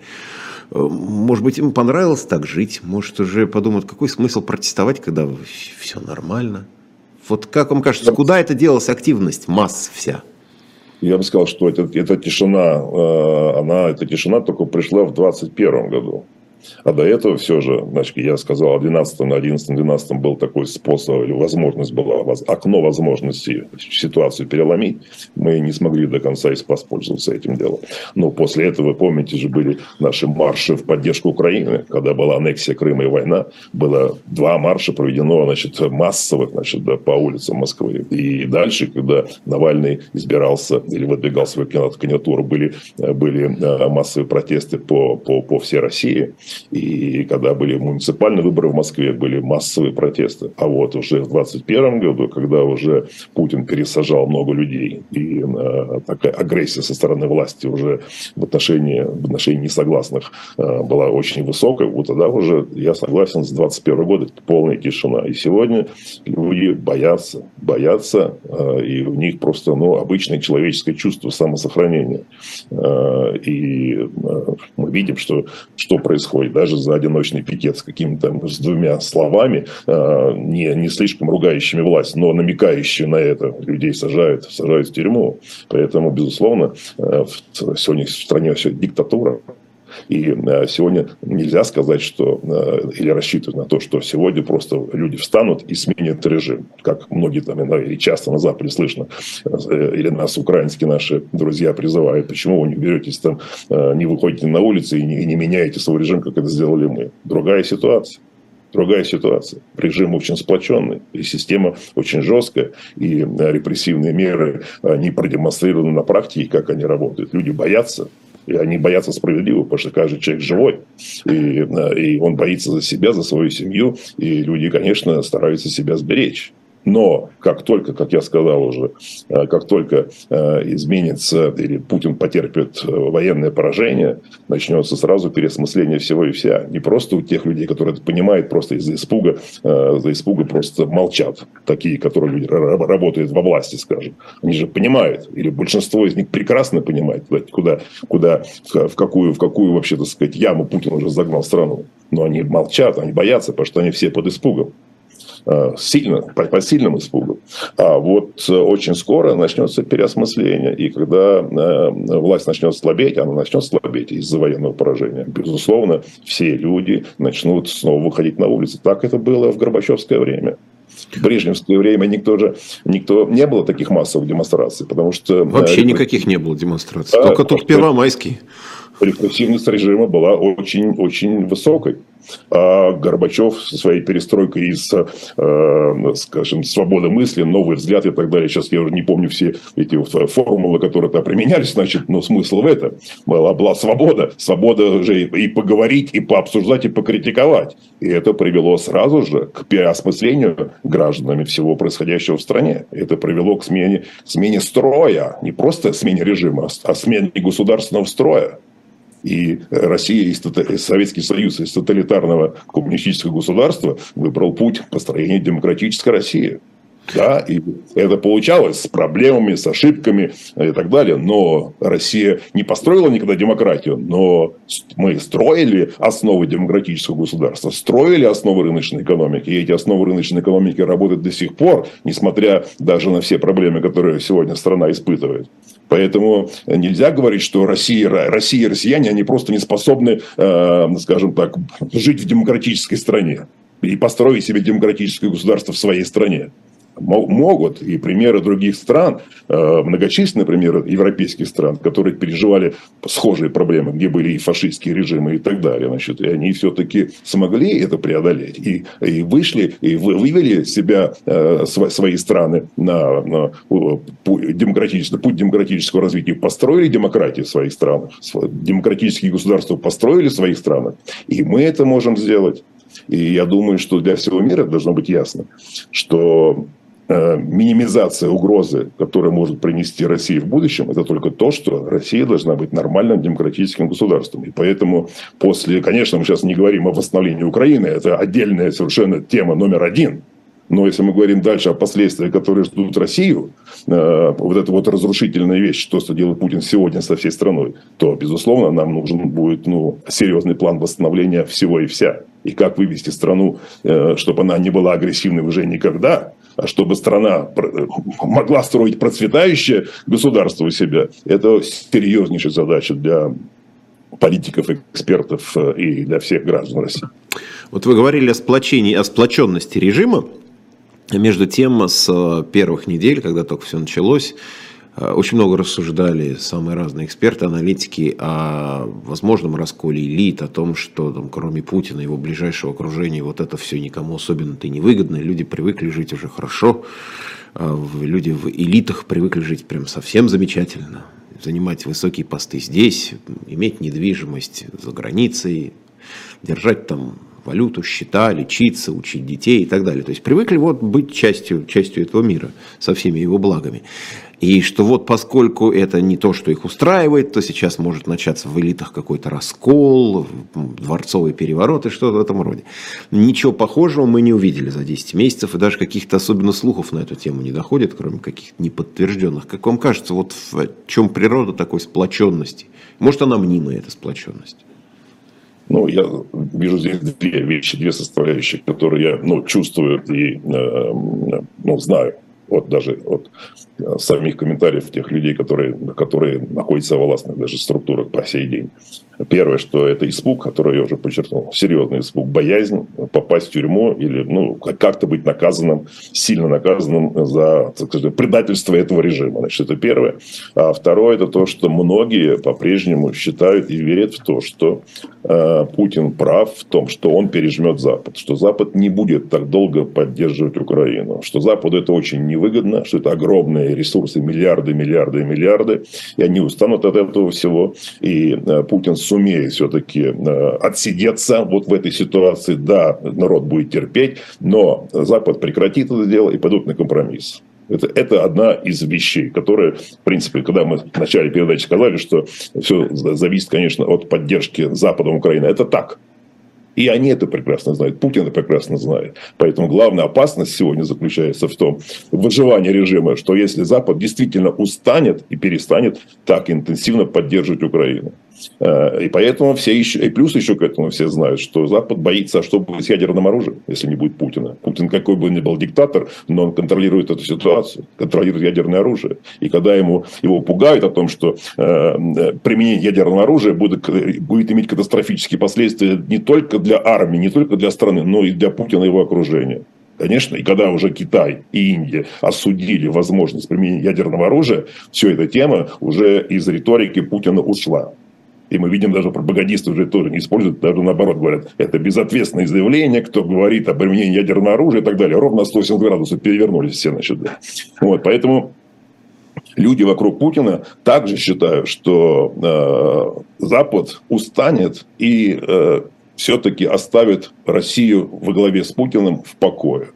Может быть, им понравилось так жить, может, уже подумают, какой смысл протестовать, когда все нормально. Вот как вам кажется, куда это делась активность, масс вся? Я бы сказал, что это, эта тишина, э, она, эта тишина только пришла в 2021 году. А до этого все же, значит, я сказал, 12 на 11 12 был такой способ или возможность была, окно возможности ситуацию переломить. Мы не смогли до конца воспользоваться этим делом. Но после этого, помните же, были наши марши в поддержку Украины, когда была аннексия Крыма и война. Было два марша проведено, значит, массовых, значит, да, по улицам Москвы. И дальше, когда Навальный избирался или выдвигал свою кандидатуру, были, были э, массовые протесты по, по, по всей России. И когда были муниципальные выборы в Москве, были массовые протесты. А вот уже в 2021 году, когда уже Путин пересажал много людей, и э, такая агрессия со стороны власти уже в отношении, в отношении несогласных э, была очень высокая, вот тогда уже, я согласен, с 2021 года полная тишина. И сегодня люди боятся, боятся, э, и у них просто ну, обычное человеческое чувство самосохранения. И мы видим, что, что происходит происходит, даже за одиночный пикет с какими-то с двумя словами, а, не, не слишком ругающими власть, но намекающими на это, людей сажают, сажают в тюрьму. Поэтому, безусловно, э, сегодня в стране все диктатура, и э, сегодня нельзя сказать, что э, или рассчитывать на то, что сегодня просто люди встанут и сменят режим, как многие там и часто на Западе слышно, э, или нас украинские наши друзья призывают, почему вы не беретесь там, не выходите на улицы и не, и не меняете свой режим, как это сделали мы. Другая ситуация другая ситуация. Режим очень сплоченный, и система очень жесткая, и репрессивные меры не продемонстрированы на практике, как они работают. Люди боятся, и они боятся справедливого, потому что каждый человек живой. И, э, и он боится за себя, за свою семью. И люди, конечно, стараются себя сберечь. Но как только, как я сказал уже, э, как только э, изменится или Путин потерпит э, военное поражение, начнется сразу переосмысление всего и вся. Не просто у тех людей, которые это понимают, просто из-за испуга, за испуга просто молчат. Такие, которые люди работают во власти, скажем. Они же понимают, или большинство из них прекрасно понимает, куда, куда в какую, в какую вообще, так сказать, яму Путин уже загнал страну. Но они молчат, они боятся, потому что они все под испугом. Э, сильно, по сильному испугу. А вот э, очень скоро начнется переосмысление. И когда э, власть начнет слабеть, она начнет слабеть из-за военного поражения. Безусловно, все люди начнут снова выходить на улицы. Так это было в Горбачевское время. В Брежневское время никто же, никто, не было таких массовых демонстраций, потому что... Вообще никаких не было демонстраций, только тут Первомайский. Репрессивность режима была очень-очень высокой. А Горбачев со своей перестройкой из, э, скажем, свободы мысли, новый взгляд и так далее, сейчас я уже не помню все эти формулы, которые там применялись, значит, но смысл в этом. Была, была свобода, свобода же и поговорить, и пообсуждать, и покритиковать. И это привело сразу же к переосмыслению гражданами всего происходящего в стране. Это привело к смене, смене строя, не просто смене режима, а смене государственного строя. И Россия, и Советский Союз из тоталитарного коммунистического государства выбрал путь построения демократической России. Да, и это получалось с проблемами, с ошибками и так далее. Но Россия не построила никогда демократию, но мы строили основы демократического государства, строили основы рыночной экономики. И эти основы рыночной экономики работают до сих пор, несмотря даже на все проблемы, которые сегодня страна испытывает. Поэтому нельзя говорить, что Россия, Россия и россияне, они просто не способны, э, скажем так, жить в демократической стране и построить себе демократическое государство в своей стране могут. И примеры других стран, э, многочисленные примеры европейских стран, которые переживали схожие проблемы, где были и фашистские режимы и так далее. Значит, и они все-таки смогли это преодолеть. И, и вышли, и вывели себя, э, свои страны на, на демократический, путь демократического развития. Построили демократию в своих странах. Демократические государства построили в своих странах. И мы это можем сделать. И я думаю, что для всего мира должно быть ясно, что минимизация угрозы, которую может принести Россия в будущем, это только то, что Россия должна быть нормальным демократическим государством. И поэтому после, конечно, мы сейчас не говорим о восстановлении Украины, это отдельная совершенно тема номер один. Но если мы говорим дальше о последствиях, которые ждут Россию, э, вот эта вот разрушительная вещь, то, что делает Путин сегодня со всей страной, то, безусловно, нам нужен будет ну, серьезный план восстановления всего и вся. И как вывести страну, э, чтобы она не была агрессивной уже никогда, чтобы страна могла строить процветающее государство у себя, это серьезнейшая задача для политиков, экспертов э, и для всех граждан России. Вот вы говорили о сплочении, о сплоченности режима. Между тем, с э, первых недель, когда только все началось, очень много рассуждали самые разные эксперты, аналитики о возможном расколе элит, о том, что там, кроме Путина, его ближайшего окружения, вот это все никому особенно-то не выгодно. Люди привыкли жить уже хорошо. Э, люди в элитах привыкли жить прям совсем замечательно. Занимать высокие посты здесь, иметь недвижимость за границей, держать там валюту, счета, лечиться, учить детей и так далее. То есть привыкли вот быть частью, частью этого мира со всеми его благами. И что вот поскольку это не то, что их устраивает, то сейчас может начаться в элитах какой-то раскол, дворцовый переворот и что-то в этом роде. Ничего похожего мы не увидели за 10 месяцев, и даже каких-то особенно слухов на эту тему не доходит, кроме каких-то неподтвержденных. Как вам кажется, вот в чем природа такой сплоченности? Может, она мнимая, эта сплоченность? Ну, я вижу здесь две вещи, две составляющие, которые я ну, чувствую и э, ну, знаю вот даже от э, самих комментариев тех людей, которые, которые находятся в властных даже структурах по сей день. Первое, что это испуг, который я уже подчеркнул, серьезный испуг, боязнь попасть в тюрьму или ну, как-то быть наказанным, сильно наказанным за так сказать, предательство этого режима. Значит, это первое. А второе, это то, что многие по-прежнему считают и верят в то, что Путин прав в том, что он пережмет Запад, что Запад не будет так долго поддерживать Украину, что Западу это очень невыгодно, что это огромные ресурсы, миллиарды, миллиарды, миллиарды, и они устанут от этого всего, и э, Путин сумеет все-таки э, отсидеться вот в этой ситуации, да, народ будет терпеть, но Запад прекратит это дело и пойдут на компромисс. Это, это одна из вещей, которые, в принципе, когда мы в начале передачи сказали, что все зависит, конечно, от поддержки Западом Украины, это так. И они это прекрасно знают, Путин это прекрасно знает. Поэтому главная опасность сегодня заключается в том, в выживании режима, что если Запад действительно устанет и перестанет так интенсивно поддерживать Украину. Э, и поэтому все еще, и плюс еще к этому все знают, что Запад боится, что будет с ядерным оружием, если не будет Путина. Путин какой бы ни был диктатор, но он контролирует эту ситуацию, контролирует ядерное оружие. И когда ему, его пугают о том, что э, применение ядерного оружия будет, будет иметь катастрофические последствия не только для армии, не только для страны, но и для Путина и его окружения. Конечно, и когда уже Китай и Индия осудили возможность применения ядерного оружия, все эта тема уже из риторики Путина ушла. И мы видим, даже пропагандисты уже тоже не используют, даже наоборот говорят, это безответственное заявление, кто говорит о применении ядерного оружия и так далее. Ровно 180 градусов перевернулись все, значит. Да. Вот, поэтому люди вокруг Путина также считают, что э, Запад устанет и э, все-таки оставит Россию во главе с Путиным в покое.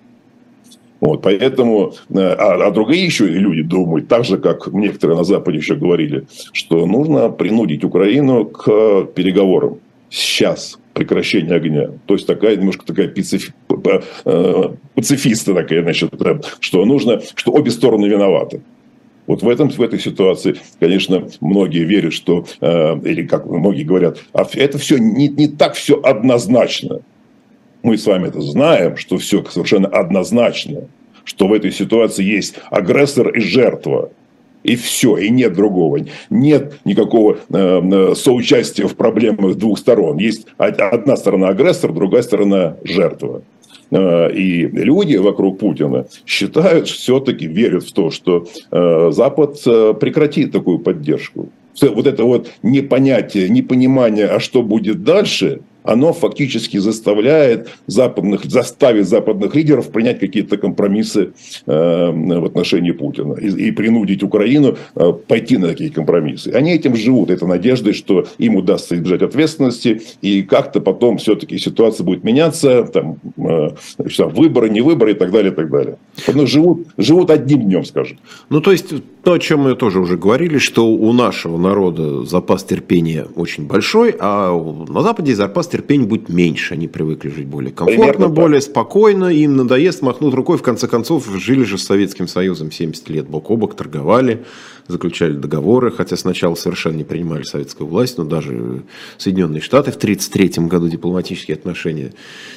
Вот, поэтому, э, а, а другие еще люди думают, так же, как некоторые на Западе еще говорили, что нужно принудить Украину к переговорам сейчас, прекращение огня. То есть такая немножко такая пацифи, э, пацифиста такая, значит, что нужно, что обе стороны виноваты. Вот в, этом, в этой ситуации, конечно, многие верят, что, э, или как многие говорят, а это все не, не так все однозначно. Мы с вами это знаем, что все совершенно однозначно, что в этой ситуации есть агрессор и жертва. И все, и нет другого. Нет никакого э, э соучастия в проблемах двух сторон. Есть одна сторона агрессор, другая сторона жертва. Э, и люди вокруг Путина считают, все-таки верят в то, что э, Запад прекратит такую поддержку. Вот это вот непонятие, непонимание, а что будет дальше – оно фактически заставляет западных, заставит западных лидеров принять какие-то компромиссы э, в отношении Путина и, и принудить Украину э, пойти на такие компромиссы. Они этим живут, это надеждой, что им удастся избежать ответственности, и как-то потом все-таки ситуация будет меняться, там, э, выборы, не выборы и так далее, и так далее. Но живут, живут одним днем, скажем. Ну, то есть, то, о чем мы тоже уже говорили, что у нашего народа запас терпения очень большой, а на Западе запас терпения будет меньше. Они привыкли жить более комфортно, Примерно более так. спокойно, им надоест махнут рукой. В конце концов, жили же с Советским Союзом 70 лет бок о бок, торговали заключали договоры, хотя сначала совершенно не принимали советскую власть, но даже Соединенные Штаты в 1933 году дипломатические отношения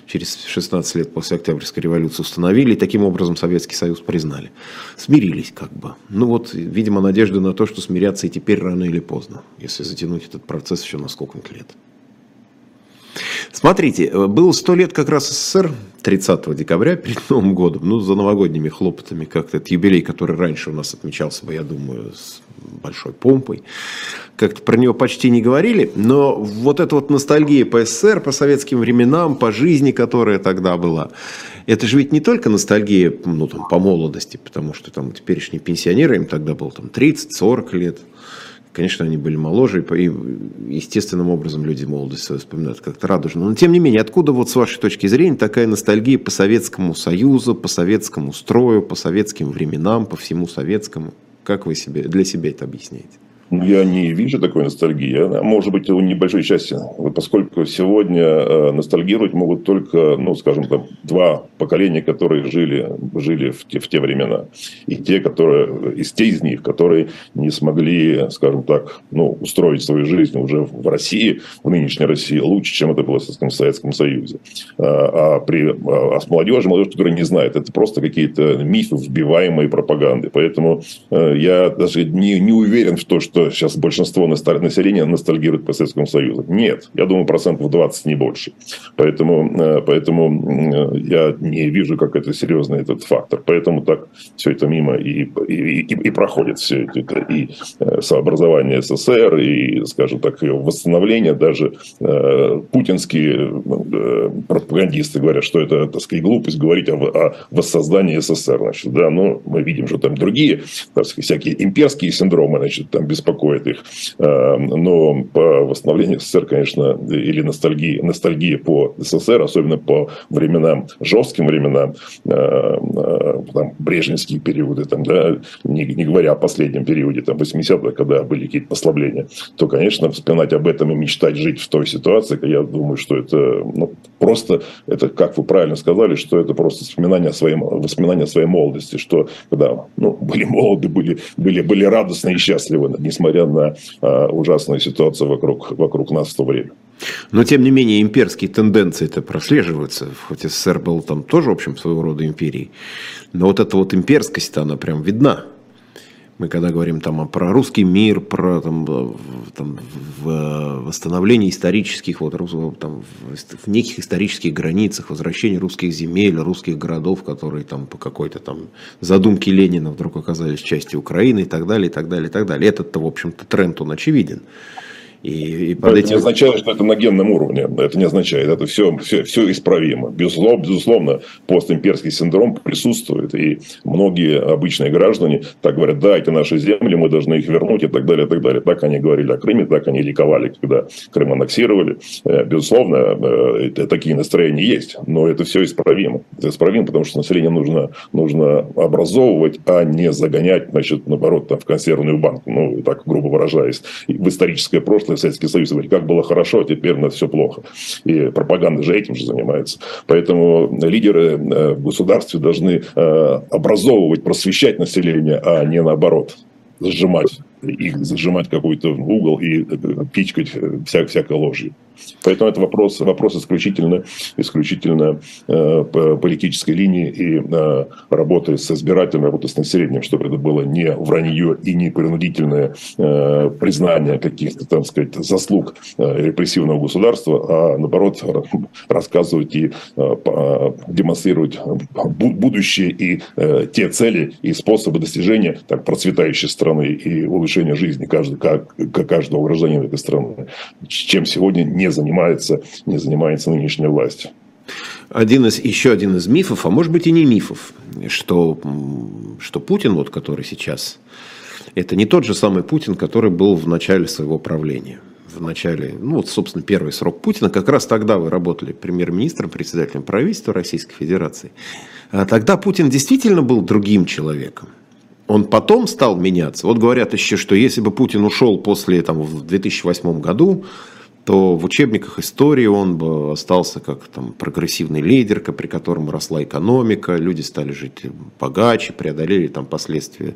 через 16 лет после Октябрьской революции установили, и таким образом Советский Союз признали. Смирились как бы. Ну вот, видимо, надежда на то, что смиряться и теперь рано или поздно, если затянуть этот процесс еще на сколько-нибудь лет. Смотрите, э, было сто лет как раз СССР, 30 декабря, перед Новым годом, ну, за новогодними хлопотами, как-то этот юбилей, который раньше у нас отмечался бы, я думаю, с большой помпой. Как-то про него почти не говорили, но вот эта вот ностальгия по СССР, по советским временам, по жизни, которая тогда была, это же ведь не только ностальгия, ну, там, по молодости, потому что там теперешние пенсионеры, им тогда было там 30-40 лет, Конечно, они были моложе, и естественным образом люди молодость вспоминают как-то радужно. Но тем не менее, откуда вот с вашей точки зрения такая ностальгия по Советскому Союзу, по советскому строю, по советским временам, по всему советскому? Как вы себе, для себя это объясняете? Я не вижу такой ностальгии. Она может быть у небольшой части, поскольку сегодня э, ностальгировать могут только, ну, скажем, там, два поколения, которые жили, жили в, те, в те времена. И те, которые, из те из них, которые не смогли, скажем так, ну, устроить свою жизнь уже в России, в нынешней России, лучше, чем это было в Советском Союзе. А, а, при, а с молодежью, молодежь, которая не знает, это просто какие-то мифы, взбиваемые пропаганды. Поэтому э, я даже не, не уверен в том, что что сейчас большинство населения ностальгирует по Советскому Союзу. Нет, я думаю, процентов 20, не больше. Поэтому, э, поэтому э, я не вижу, как это серьезный этот фактор. Поэтому так все это мимо и, и, и, и проходит все это. И э, сообразование СССР, и, скажем так, ее восстановление. Даже путинские пропагандисты говорят, что это, так сказать, глупость говорить о, о воссоздании СССР. Значит, да, но мы видим, что там другие, так сказать, всякие имперские синдромы, значит, там без беспокоит их. Эм, но по восстановлению СССР, конечно, или ностальгии, ностальгия по СССР, особенно по временам, жестким временам, э, э, там, брежневские периоды, там, да, не, не говоря о последнем периоде, там, 80-х, когда были какие-то послабления, то, конечно, вспоминать об этом и мечтать жить в той ситуации, я думаю, что это ну, просто, это, как вы правильно сказали, что это просто воспоминания о своей, воспоминания о своей молодости, что когда ну, были молоды, были, были, были радостны и счастливы, несмотря на э, ужасную ситуацию вокруг, вокруг нас в то время. Но, тем не менее, имперские тенденции это прослеживаются. Хоть СССР был там тоже, в общем, своего рода империей. Но вот эта вот имперскость, она прям видна. Мы когда говорим там про русский мир, про там, там, восстановление исторических, вот, там, в неких исторических границах, возвращение русских земель, русских городов, которые там по какой-то там задумке Ленина вдруг оказались частью Украины и так далее, и так далее, и так далее. Этот-то, в общем-то, тренд, он очевиден. И, и под это этим... не означает, что это на генном уровне. Это не означает. Это все, все, все исправимо. Безусловно, безусловно, постимперский синдром присутствует. И многие обычные граждане так говорят, да, это наши земли, мы должны их вернуть и так далее, и так далее. Так они говорили о Крыме, так они ликовали, когда Крым аннексировали. Э, безусловно, э, такие настроения есть. Но это все исправимо. Это исправимо, потому что население нужно, нужно образовывать, а не загонять, значит, наоборот, там, в консервную банку. Ну, так грубо выражаясь, в историческое прошлое прошлый Советский Союз, говорить, как было хорошо, а теперь у нас все плохо. И пропаганда же этим же занимается. Поэтому лидеры э, в государстве должны э, образовывать, просвещать население, а не наоборот сжимать их зажимать какой-то угол и э, пичкать вся, всякой ложью. Поэтому это вопрос, вопрос исключительно, исключительно э, политической линии и э, работы с избирателями, работы с населением, чтобы это было не вранье и не принудительное э, признание каких-то, там сказать, заслуг э, репрессивного государства, а наоборот рассказывать и э, демонстрировать будущее и э, те цели и способы достижения так, процветающей страны и улучшения жизни каждого, как, каждого гражданина этой страны, чем сегодня не занимается, не занимается нынешняя власть. Один из, еще один из мифов, а может быть и не мифов, что, что Путин, вот, который сейчас, это не тот же самый Путин, который был в начале своего правления. В начале, ну вот, собственно, первый срок Путина, как раз тогда вы работали премьер-министром, председателем правительства Российской Федерации. А тогда Путин действительно был другим человеком. Он потом стал меняться. Вот говорят еще, что если бы Путин ушел после, там, в 2008 году, то в учебниках истории он бы остался как там, прогрессивный лидер, при котором росла экономика, люди стали жить богаче, преодолели там, последствия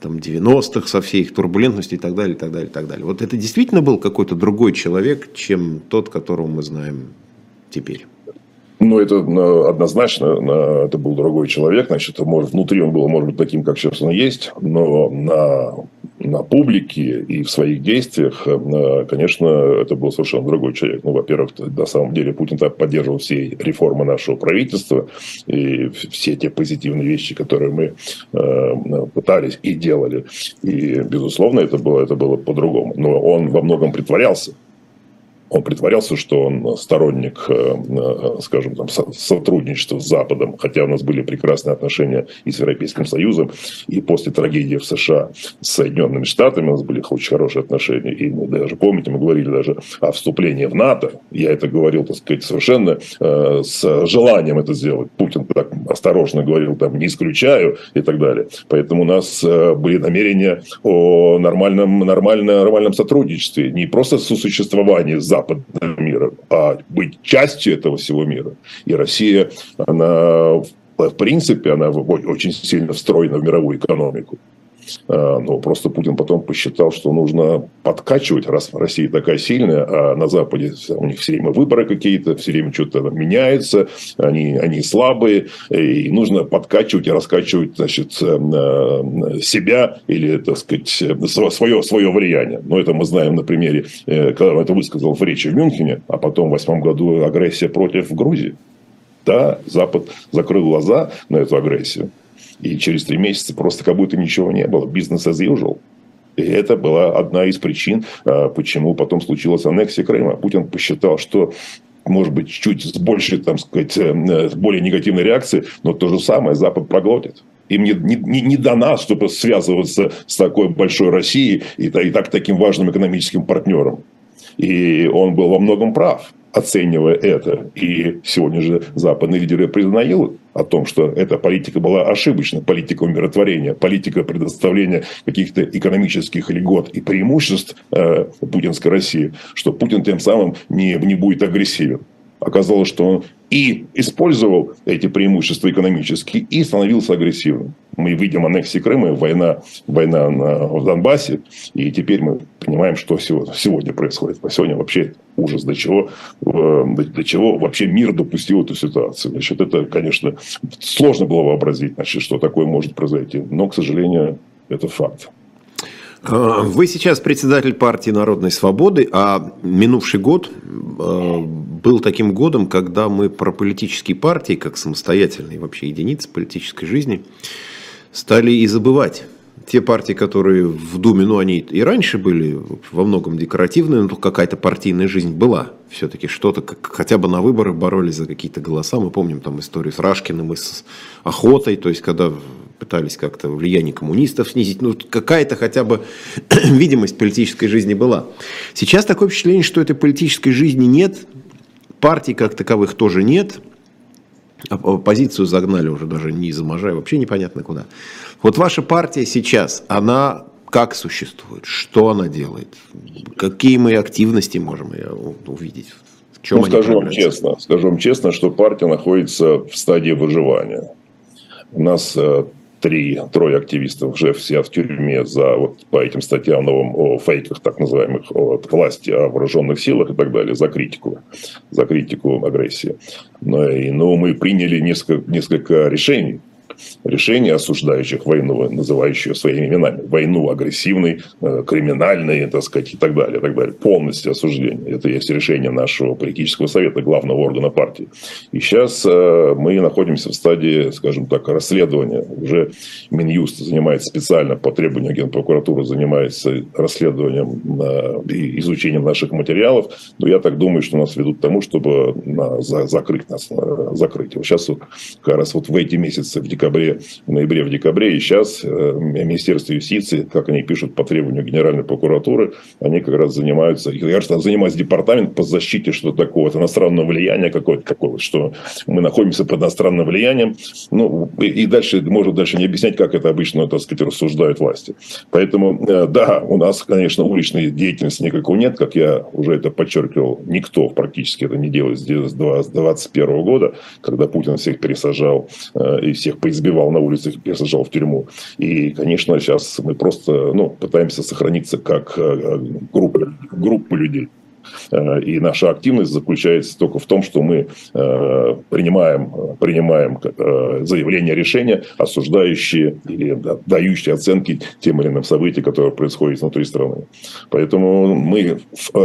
там, 90-х со всей их турбулентностью и так далее, и так далее, и так далее. Вот это действительно был какой-то другой человек, чем тот, которого мы знаем теперь. Ну, это однозначно, это был другой человек, значит, может, внутри он был, может быть, таким, как сейчас он есть, но на, на публике и в своих действиях, э, конечно, это был совершенно другой человек. Ну, во-первых, на самом деле Путин так поддерживал все реформы нашего правительства и все те позитивные вещи, которые мы э, пытались и делали. И, безусловно, это было, это было по-другому. Но он во многом притворялся он притворялся, что он сторонник, э, э, скажем, там, сотрудничества с Западом, хотя у нас были прекрасные отношения и с Европейским Союзом, и после трагедии в США с Соединенными Штатами у нас были очень хорошие отношения. И мы даже, помните, мы говорили даже о вступлении в НАТО. Я это говорил, так сказать, совершенно э, с желанием это сделать. Путин так осторожно говорил, там, не исключаю и так далее. Поэтому у нас были намерения о нормальном, нормальном, нормальном сотрудничестве, не просто сосуществовании с Западом, западного мира, а быть частью этого всего мира. И Россия, она в принципе, она очень сильно встроена в мировую экономику. А, но просто Путин потом посчитал, что нужно подкачивать, раз Россия такая сильная, а на Западе у них все время выборы какие-то, все время что-то меняется, они, они слабые, и нужно подкачивать и раскачивать значит, э, э, себя или, так сказать, свое, свое влияние. Но это мы знаем на примере, э, когда он это высказал в речи в Мюнхене, а потом в восьмом году агрессия против Грузии. Да, Запад закрыл глаза на эту агрессию. И через три месяца просто как будто ничего не было. Бизнес as usual. И это была одна из причин, а, почему потом случилась аннексия Крыма. Путин посчитал, что может быть, чуть с большей, там сказать, э, более негативной реакцией, но то же самое Запад проглотит. Им не, не, не до нас, чтобы связываться с такой большой Россией и, и так таким важным экономическим партнером. И он был во многом прав оценивая это. И сегодня же западные лидеры признают о том, что эта политика была ошибочна, политика умиротворения, политика предоставления каких-то экономических льгот и преимуществ э, путинской России, что Путин тем самым не, не будет агрессивен. Оказалось, что он и использовал эти преимущества экономические, и становился агрессивным. Мы видим аннексию Крыма, война, война на, в Донбассе, и теперь мы понимаем, что сегодня происходит. А сегодня вообще ужас, до чего, э, до чего вообще мир допустил эту ситуацию. Значит, это, конечно, сложно было вообразить, значит, что такое может произойти, но, к сожалению, это факт. А, вы сейчас председатель партии Народной Свободы, а минувший год а, был таким годом, когда мы про политические партии, как самостоятельные вообще единицы политической жизни, стали и забывать. те партии, которые в Думе, ну, они и раньше были во многом декоративные, но какая-то партийная жизнь была. Все-таки что-то, хотя бы на выборах боролись за какие-то голоса. Мы помним там историю с Рашкиным и с Охотой, то есть когда пытались как-то влияние коммунистов снизить. Ну, какая-то хотя бы видимость политической жизни была. Сейчас такое впечатление, что этой политической жизни нет, партий как таковых тоже нет, оппозицию загнали уже даже не из Можая, вообще непонятно куда. Вот ваша партия сейчас, она как существует, что она делает, какие мы активности можем увидеть, в чем ну, скажу вам честно, скажу вам честно, что партия находится в стадии выживания. У нас э, три, трое активистов уже все в тюрьме за вот по этим статьям новым о фейках, так называемых, от власти, о вооруженных силах и так далее, за критику, за критику агрессии. Но, ну и, но мы приняли несколько, несколько решений решений, осуждающих войну, называющих своими именами. Войну агрессивной, э, криминальной, так сказать, и так далее, и так далее. Полностью осуждение. Это есть решение нашего политического совета, главного органа партии. И сейчас э, мы находимся в стадии, скажем так, расследования. Уже Минюст занимается специально по требованию Генпрокуратуры, занимается расследованием э, и изучением наших материалов. Но я так думаю, что нас ведут к тому, чтобы закрыть нас, закрыть. Сейчас вот, как раз вот в эти месяцы, в декабре декабре, ноябре, в декабре. И сейчас э, Министерство юстиции, как они пишут по требованию Генеральной прокуратуры, они как раз занимаются, я кажется, занимается департамент по защите что такого, иностранного влияния какое-то такое, что мы находимся под иностранным влиянием. Ну, и дальше, может дальше не объяснять, как это обычно, так сказать, рассуждают власти. Поэтому, э, да, у нас, конечно, уличной деятельности никакой нет, как я уже это подчеркивал, никто практически это не делает с 2021 года, когда Путин всех пересажал э, и всех поизбирал избивал на улицах и сажал в тюрьму. И, конечно, сейчас мы просто ну, пытаемся сохраниться как э, группа, группа людей. Э, и наша активность заключается только в том, что мы э, принимаем, принимаем э, заявления, решения, осуждающие или дающие оценки тем или иным событиям, которые происходят внутри страны. Поэтому мы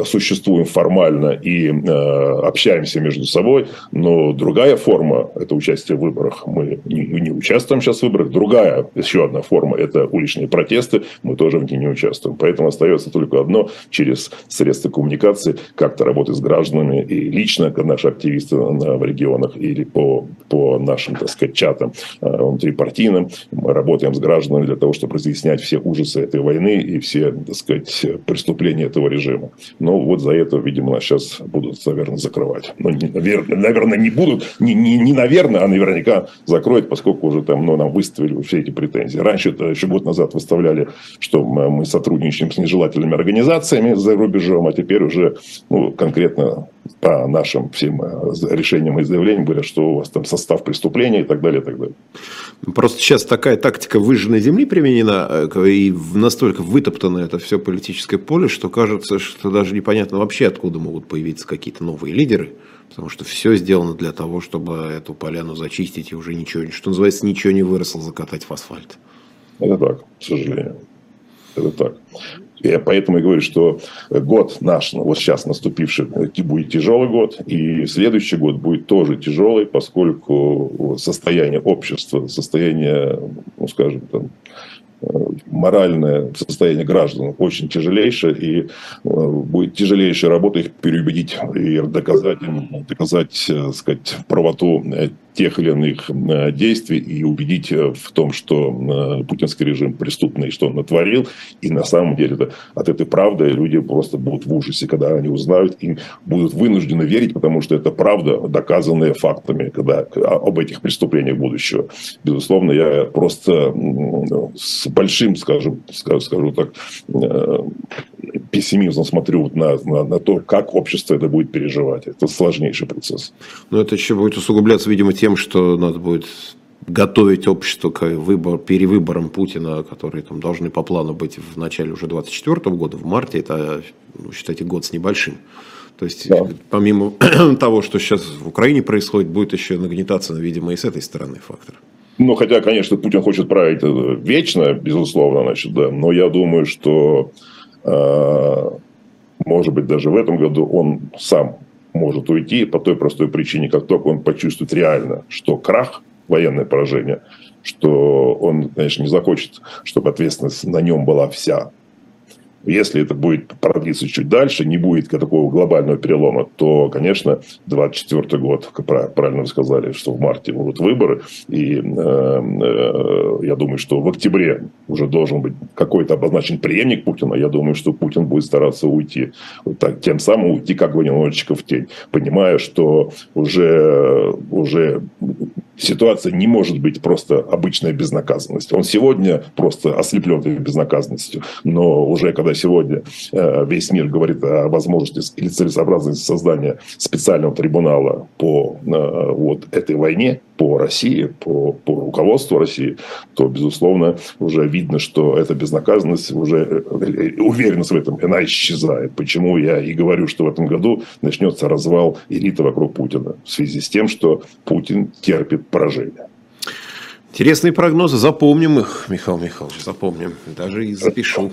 существуем формально и общаемся между собой, но другая форма – это участие в выборах. Мы не участвуем сейчас в выборах. Другая, еще одна форма – это уличные протесты. Мы тоже в них не участвуем. Поэтому остается только одно – через средства коммуникации как-то работать с гражданами и лично, как наши активисты в регионах или по, по нашим, так сказать, чатам э, внутрипартийным. Мы работаем с гражданами для того, чтобы разъяснять все ужасы этой войны и все, так сказать, преступления этого режима. Но вот за это, видимо, нас сейчас будут, наверное, закрывать. Ну, наверное, наверное, не будут, не, не, не наверное, а наверняка закроют, поскольку уже там, ну, нам выставили все эти претензии. Раньше, это еще год назад выставляли, что мы сотрудничаем с нежелательными организациями за рубежом, а теперь уже ну, конкретно по нашим всем э, решениям и заявлениям говорят, что у вас там состав преступления и так далее, и так далее. Просто сейчас такая тактика выжженной земли применена, э, и настолько вытоптано это все политическое поле, что кажется, что даже непонятно вообще, откуда могут появиться какие-то новые лидеры, потому что все сделано для того, чтобы эту поляну зачистить, и уже ничего, что называется, ничего не выросло, закатать в асфальт. Это так, к сожалению. Это так. Я поэтому и говорю, что год наш, ну, вот сейчас наступивший, будет тяжелый год, и следующий год будет тоже тяжелый, поскольку состояние общества, состояние, ну, скажем, там, моральное состояние граждан очень тяжелейшее, и э, будет тяжелейшая работа их переубедить и доказать им, доказать, э, сказать, правоту э, тех или иных э, действий и убедить э, в том, что э, путинский режим преступный, что он натворил. И на самом деле это, от этой правды люди просто будут в ужасе, когда они узнают и будут вынуждены верить, потому что это правда, доказанная фактами когда, об этих преступлениях будущего. Безусловно, я просто с большим, скажем, скажу так, пессимизмом смотрю на, на, на то, как общество это будет переживать. Это сложнейший процесс. Но это еще будет усугубляться, видимо, тем, что надо будет готовить общество к выбор, перевыборам Путина, которые там должны по плану быть в начале уже 2024 года, в марте, это, ну, считайте, год с небольшим. То есть, да. помимо того, что сейчас в Украине происходит, будет еще нагнетаться, видимо, и с этой стороны фактор. Ну, хотя, конечно, Путин хочет править вечно, безусловно, значит, да. Но я думаю, что, э, может быть, даже в этом году он сам может уйти по той простой причине, как только он почувствует реально, что крах, военное поражение, что он, конечно, не захочет, чтобы ответственность на нем была вся. Если это будет продлиться чуть дальше, не будет такого глобального перелома, то, конечно, 24 год, правильно вы сказали, что в марте будут выборы, и э, э, я думаю, что в октябре уже должен быть какой-то обозначен преемник Путина. Я думаю, что Путин будет стараться уйти, вот так, тем самым уйти как бы немножечко в тень, понимая, что уже, уже ситуация не может быть просто обычной безнаказанностью. Он сегодня просто ослеплен этой безнаказанностью, но уже когда сегодня э, весь мир говорит о возможности или целесообразности создания специального трибунала по э, вот этой войне, по России, по, по руководству России, то, безусловно, уже видно, что эта безнаказанность, уже э, уверенность в этом, она исчезает. Почему я и говорю, что в этом году начнется развал элиты вокруг Путина в связи с тем, что Путин терпит поражение. Интересные прогнозы, запомним их, Михаил Михайлович, запомним. Даже и запишу,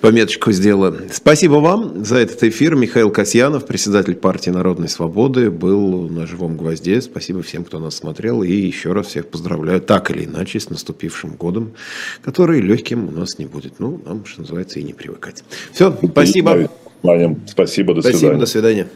пометочку сделаю. Спасибо вам за этот эфир. Михаил Касьянов, председатель партии Народной Свободы, был на живом гвозде. Спасибо всем, кто нас смотрел. И еще раз всех поздравляю, так или иначе, с наступившим годом, который легким у нас не будет. Ну, нам, что называется, и не привыкать. Все, спасибо. Спасибо, до свидания. Спасибо, до свидания.